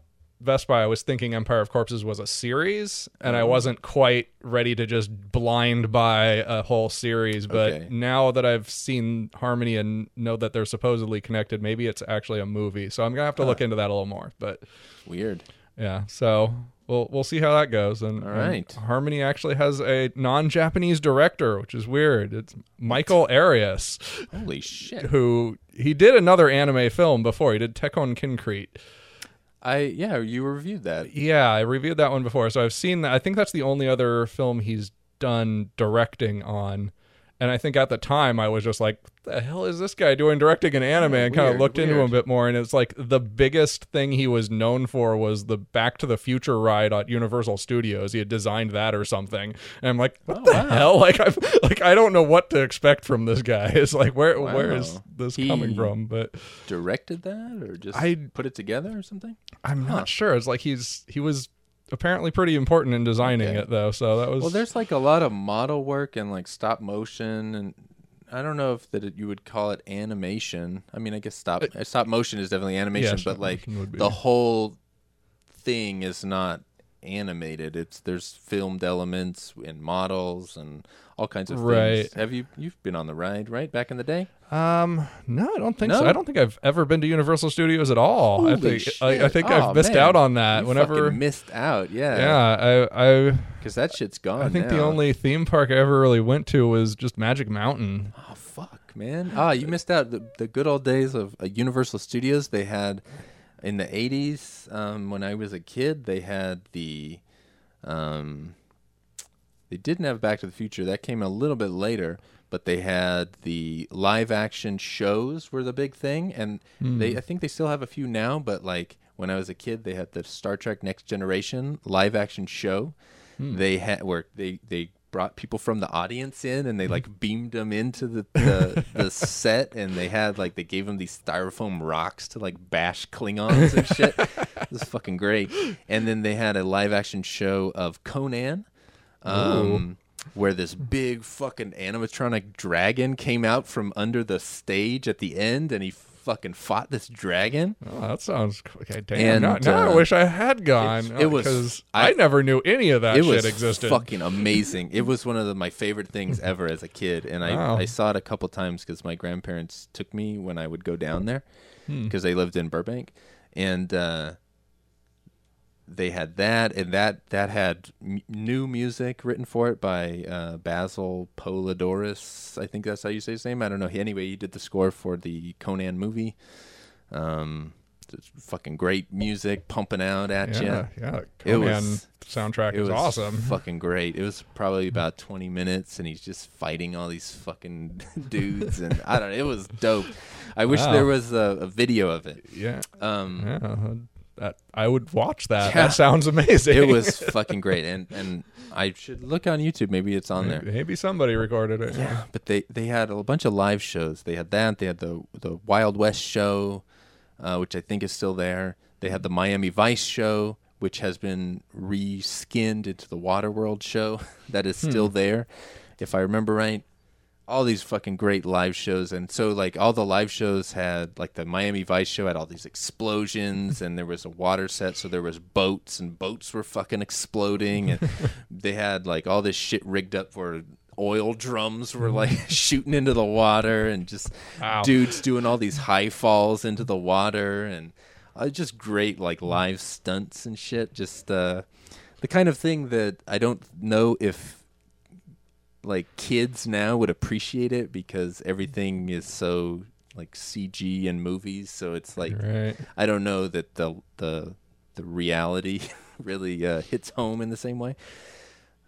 Best Buy, I was thinking Empire of Corpses was a series, and. I mm-hmm. wasn't quite ready to just blind buy a whole series. But Okay. now that I've seen Harmony and know that they're supposedly connected, maybe it's actually a movie. So I'm gonna have to look into that a little more. But Weird. yeah, so we'll we'll see how that goes. And, All and right. Harmony actually has a non-Japanese director, which is weird. It's Michael Arias Holy shit. who he did another anime film before. He did Tekkonkinkreet. I yeah, you reviewed that. Yeah, I reviewed that one before, so I've seen that. I think that's the only other film he's done directing on. And I think at the time I was just like, "The hell is this guy doing directing an anime?" and kind of weird, looked into him a bit more, and it's like the biggest thing he was known for was the Back to the Future ride at Universal Studios. He had designed that or something, and I'm like, "What Oh, the wow. hell?" Like I'm like I don't know what to expect from this guy. It's like where where is this He- coming from? But Directed that or just I- put it together or something? I'm not sure. It's like he's he was apparently pretty important in designing Okay. it though. So that was Well, there's like a lot of model work and like stop motion and I don't know if that it, you would call it animation. I mean, I guess stop uh, stop motion is definitely animation, stop but like motion would be. the whole thing is not animated. It's there's filmed elements and models and all kinds of Right. things. Have you you've been on the ride, right? Back in the day? Um, no, I don't think No? so. I don't think I've ever been to Universal Studios at all. I Holy think I, I shit. think Oh, I've missed man. out on that. You Whenever, fucking missed out, yeah. yeah, I I Because that shit's gone. I think the only theme park I ever really went to was just Magic Mountain. Oh fuck, man! Ah, you missed out the, the good old days of uh, Universal Studios. They had in the 80s um, when i was a kid they had the um, they didn't have back to the future. That came a little bit later but they had the live action shows were the big thing. And they i think they still have a few now but like when i was a kid they had the star trek next generation live action show. They had where they they brought people from the audience in and they like beamed them into the the, the set and they had like they gave them these styrofoam rocks to like bash klingons and shit. It was fucking great. And then they had a live action show of conan um, where this big fucking animatronic dragon came out from under the stage at the end and he fucking fought this dragon Oh, that sounds okay. Damn. And, now, now I uh, wish I had gone. it- it was- because I, I- never knew any of that it shit was existed. fucking amazing. It was one of the, my favorite things ever as a kid, and I, Wow. I saw it a couple times because my grandparents took me when I would go down there Hmm. because they lived in Burbank, and uh, they had that, and that that had m- new music written for it by uh, Basil Poledouris. I think that's how you say his name. I don't know. He, anyway, he did the score for the Conan movie. Um, it's fucking great music pumping out at you. yeah, yeah. It Conan was- soundtrack It is was awesome. fucking great. It was probably about 20 minutes, and he's just fighting all these fucking dudes, and I don't know. It was dope. I wish Wow. there was a, a video of it. Yeah, Um, yeah. That I would watch that. Yeah. That sounds amazing. It was fucking great, and and I should look on YouTube. Maybe it's on there. Maybe somebody recorded it. Yeah, but they they had a bunch of live shows. They had that. They had the the Wild West show, uh, which I think is still there. They had the Miami Vice show, which has been reskinned into the Waterworld show. that is still there, if I remember right. All these fucking great live shows, and so like all the live shows had like the Miami Vice show had all these explosions, and there was a water set, so there was boats, and boats were fucking exploding, and they had like all this shit rigged up for oil drums were like shooting into the water and just Wow. dudes doing all these high falls into the water and uh, just great like live stunts and shit. Just uh the kind of thing that I don't know if like kids now would appreciate it because everything is so like CG in movies so it's like Right. I don't know that the the the reality really uh, hits home in the same way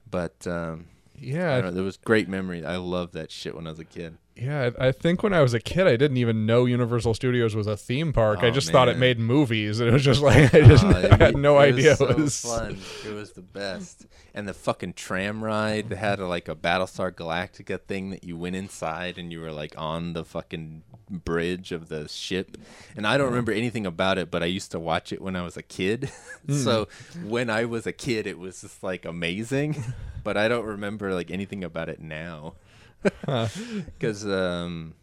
but um I Yeah. don't know, there was great memory. I loved that shit when I was a kid. Yeah, I I think when I was a kid, I didn't even know Universal Studios was a theme park. I Oh, just thought it made movies, and it was just oh, like I just I had no it idea Was it was. fun. It was the best. And the fucking tram ride that had a, like a Battlestar Galactica thing that you went inside and you were like on the fucking bridge of the ship. And I don't remember anything about it, but I used to watch it when I was a kid. Hmm. so when I was a kid, it was just like amazing. but I don't remember like anything about it now. Because um,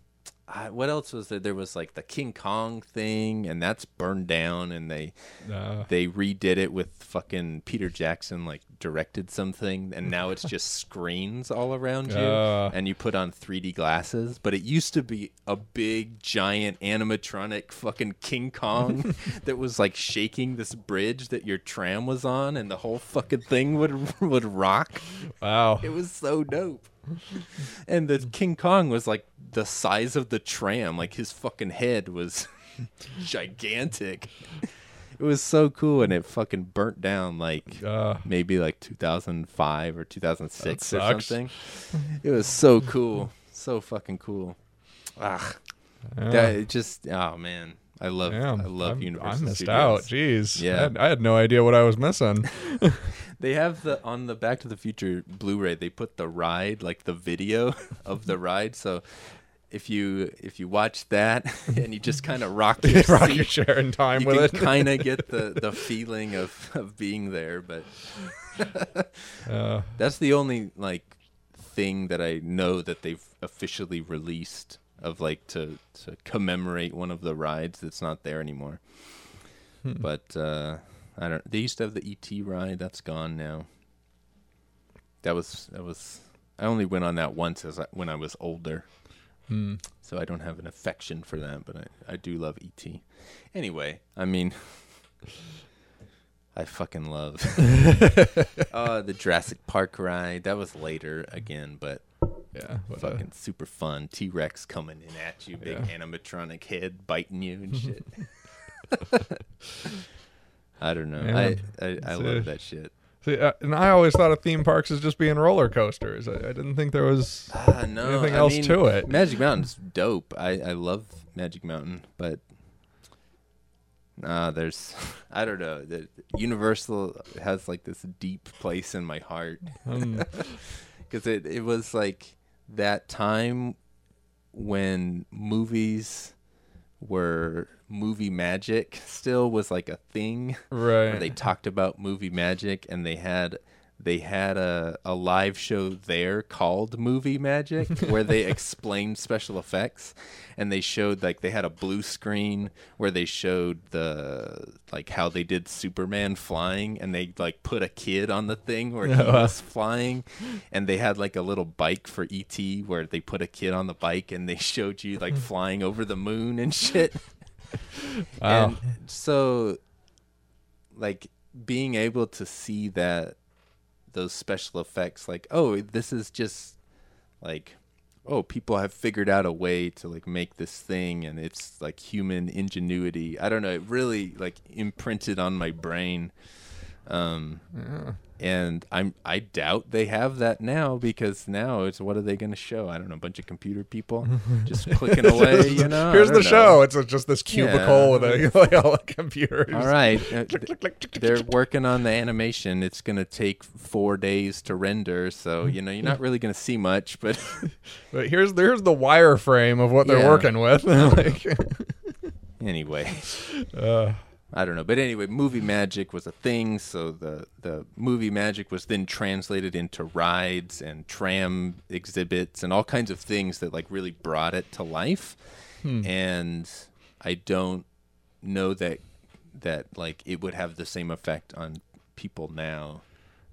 I, what else was there? There was like the King Kong thing, and that's burned down, and they Uh, they redid it with fucking Peter Jackson like directed something, and now it's just screens all around you, Uh. and you put on 3D glasses. But it used to be a big giant animatronic fucking King Kong that was like shaking this bridge that your tram was on, and the whole fucking thing would would rock. wow. It was so dope. And the King Kong was like the size of the tram. Like his fucking head was gigantic. It was so cool and it fucking burnt down like Uh, maybe like 2005 or 2006 or something. It was so cool. So fucking cool. Ah, yeah. that it just oh man. I love Damn, I love I'm- Universal I missed Studios. out. Jeez. Yeah. I had, I had no idea what I was missing. They have the on the Back to the Future Blu-ray. They put the ride, like the video of the ride. So if you if you watch that and you just kind of rock your Rock seat, your chair in time you with can it. kind of get the the feeling of of being there. But Uh, that's the only like thing that I know that they've officially released of like to to commemorate one of the rides that's not there anymore. Hmm. But uh I don't they used to have the ET ride that's gone now. That was that was I only went on that once as I, when I was older. hmm. So I don't have an affection for that, but I, I do love ET. Anyway, I mean I fucking love uh the Jurassic Park ride. That was later again, but Yeah. Fucking super fun. T Rex coming in at you, big Yeah. animatronic head biting you and shit. I don't know. Yeah. I I, I love that shit. See, uh, and I always thought of theme parks as just being roller coasters. I, I didn't think there was. Ah, no, anything I else mean, to it. Magic Mountain's dope. I I love Magic Mountain, but nah, there's I don't know. The, Universal has like this deep place in my heart Um, because it it was like that time when movies were movie magic still was like a thing where right. they talked about movie magic and they had they had a, a live show there called movie magic where they explained special effects and they showed like they had a blue screen where they showed the like how they did superman flying and they like put a kid on the thing where he was flying and they had like a little bike for et where they put a kid on the bike and they showed you like flying over the moon and shit Wow. and so like being able to see that those special effects like oh this is just like oh people have figured out a way to like make this thing and it's like human ingenuity. I don't know it really like imprinted on my brain um and i'm i doubt they have that now because now it's what are they going to show i don't know a bunch of computer people just clicking away you know Here's the know. show. It's a, just this cubicle with a like all the computers. All right. Uh, They're working on the animation. It's going to take four days to render. So, you know, you're not really going to see much, but But here's here's the wireframe of what they're Yeah. working with. like, anyway, uh, I don't know. But anyway, movie magic was a thing. So the, the movie magic was then translated into rides and tram exhibits and all kinds of things that like really brought it to life. And I don't know that that like it would have the same effect on people now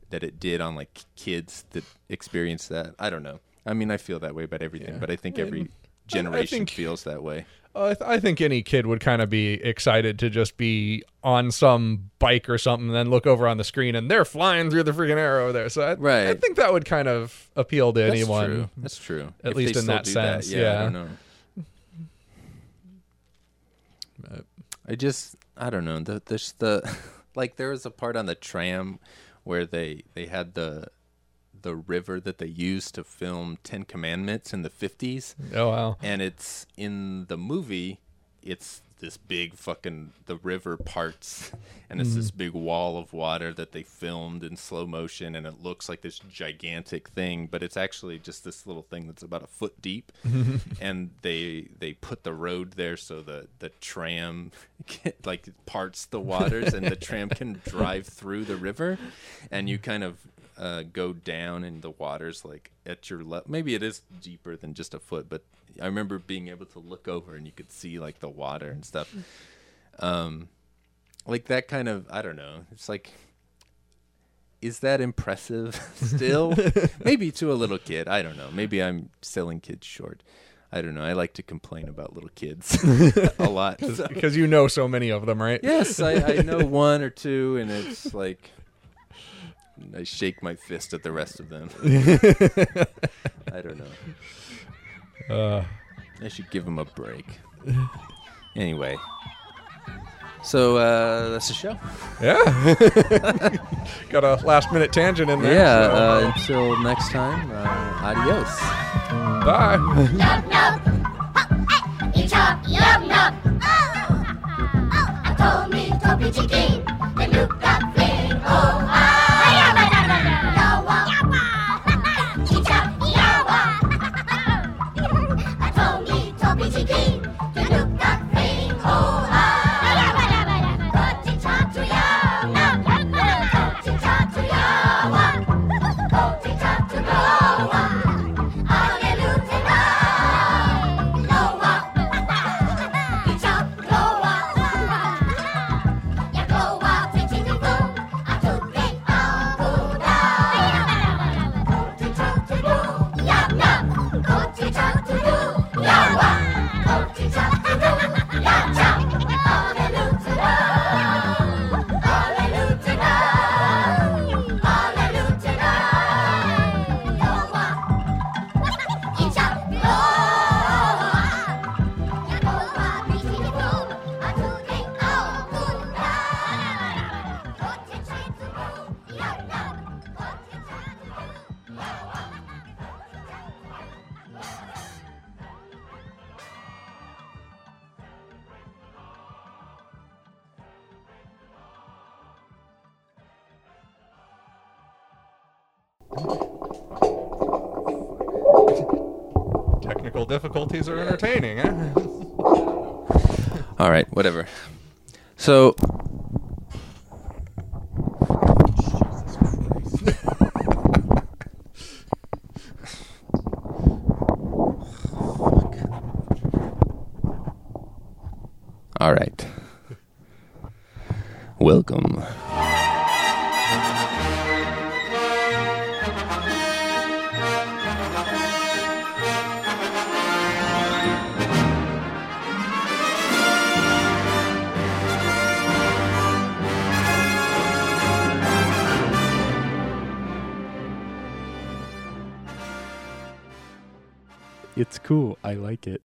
that it did on like kids that experience that. I don't know. I mean, I feel that way about everything, but I think every generation think- feels that way. I, th- I think any kid would kind of be excited to just be on some bike or something, and then look over on the screen and they're flying through the freaking air over there. So I, I think that would kind of appeal to anyone. That's anyone. true. That's true. At If least in that sense, yeah, I don't know. I just I don't know. The there's the like there was a part on the tram where they they had the the river that they used to film Ten Commandments in the fifties. Oh wow. and it's in the movie it's this big fucking the river parts and it's mm-hmm. this big wall of water that they filmed in slow motion and it looks like this gigantic thing but it's actually just this little thing that's about a foot deep and they they put the road there so the the tram can, like parts the waters and the tram can drive through the river and you kind of uh, go down in the waters like at your level. maybe it is deeper than just a foot but i remember being able to look over and you could see like the water and stuff um like that kind of i don't know it's like is that impressive still maybe to a little kid i don't know maybe i'm selling kids short i don't know i like to complain about little kids a lot so- Because you know so many of them, right? yes I, I know one or two and it's like i shake my fist at the rest of them i don't know Uh, I should give them a break. Anyway, so uh, that's the show. yeah. Got a last minute tangent in there. Yeah. so- Uh, until next time, uh, adios. Bye. Knock knock. Each up, yup knock. I told me to be chicken. Difficulties are entertaining. Eh? All right, whatever. So. Like it.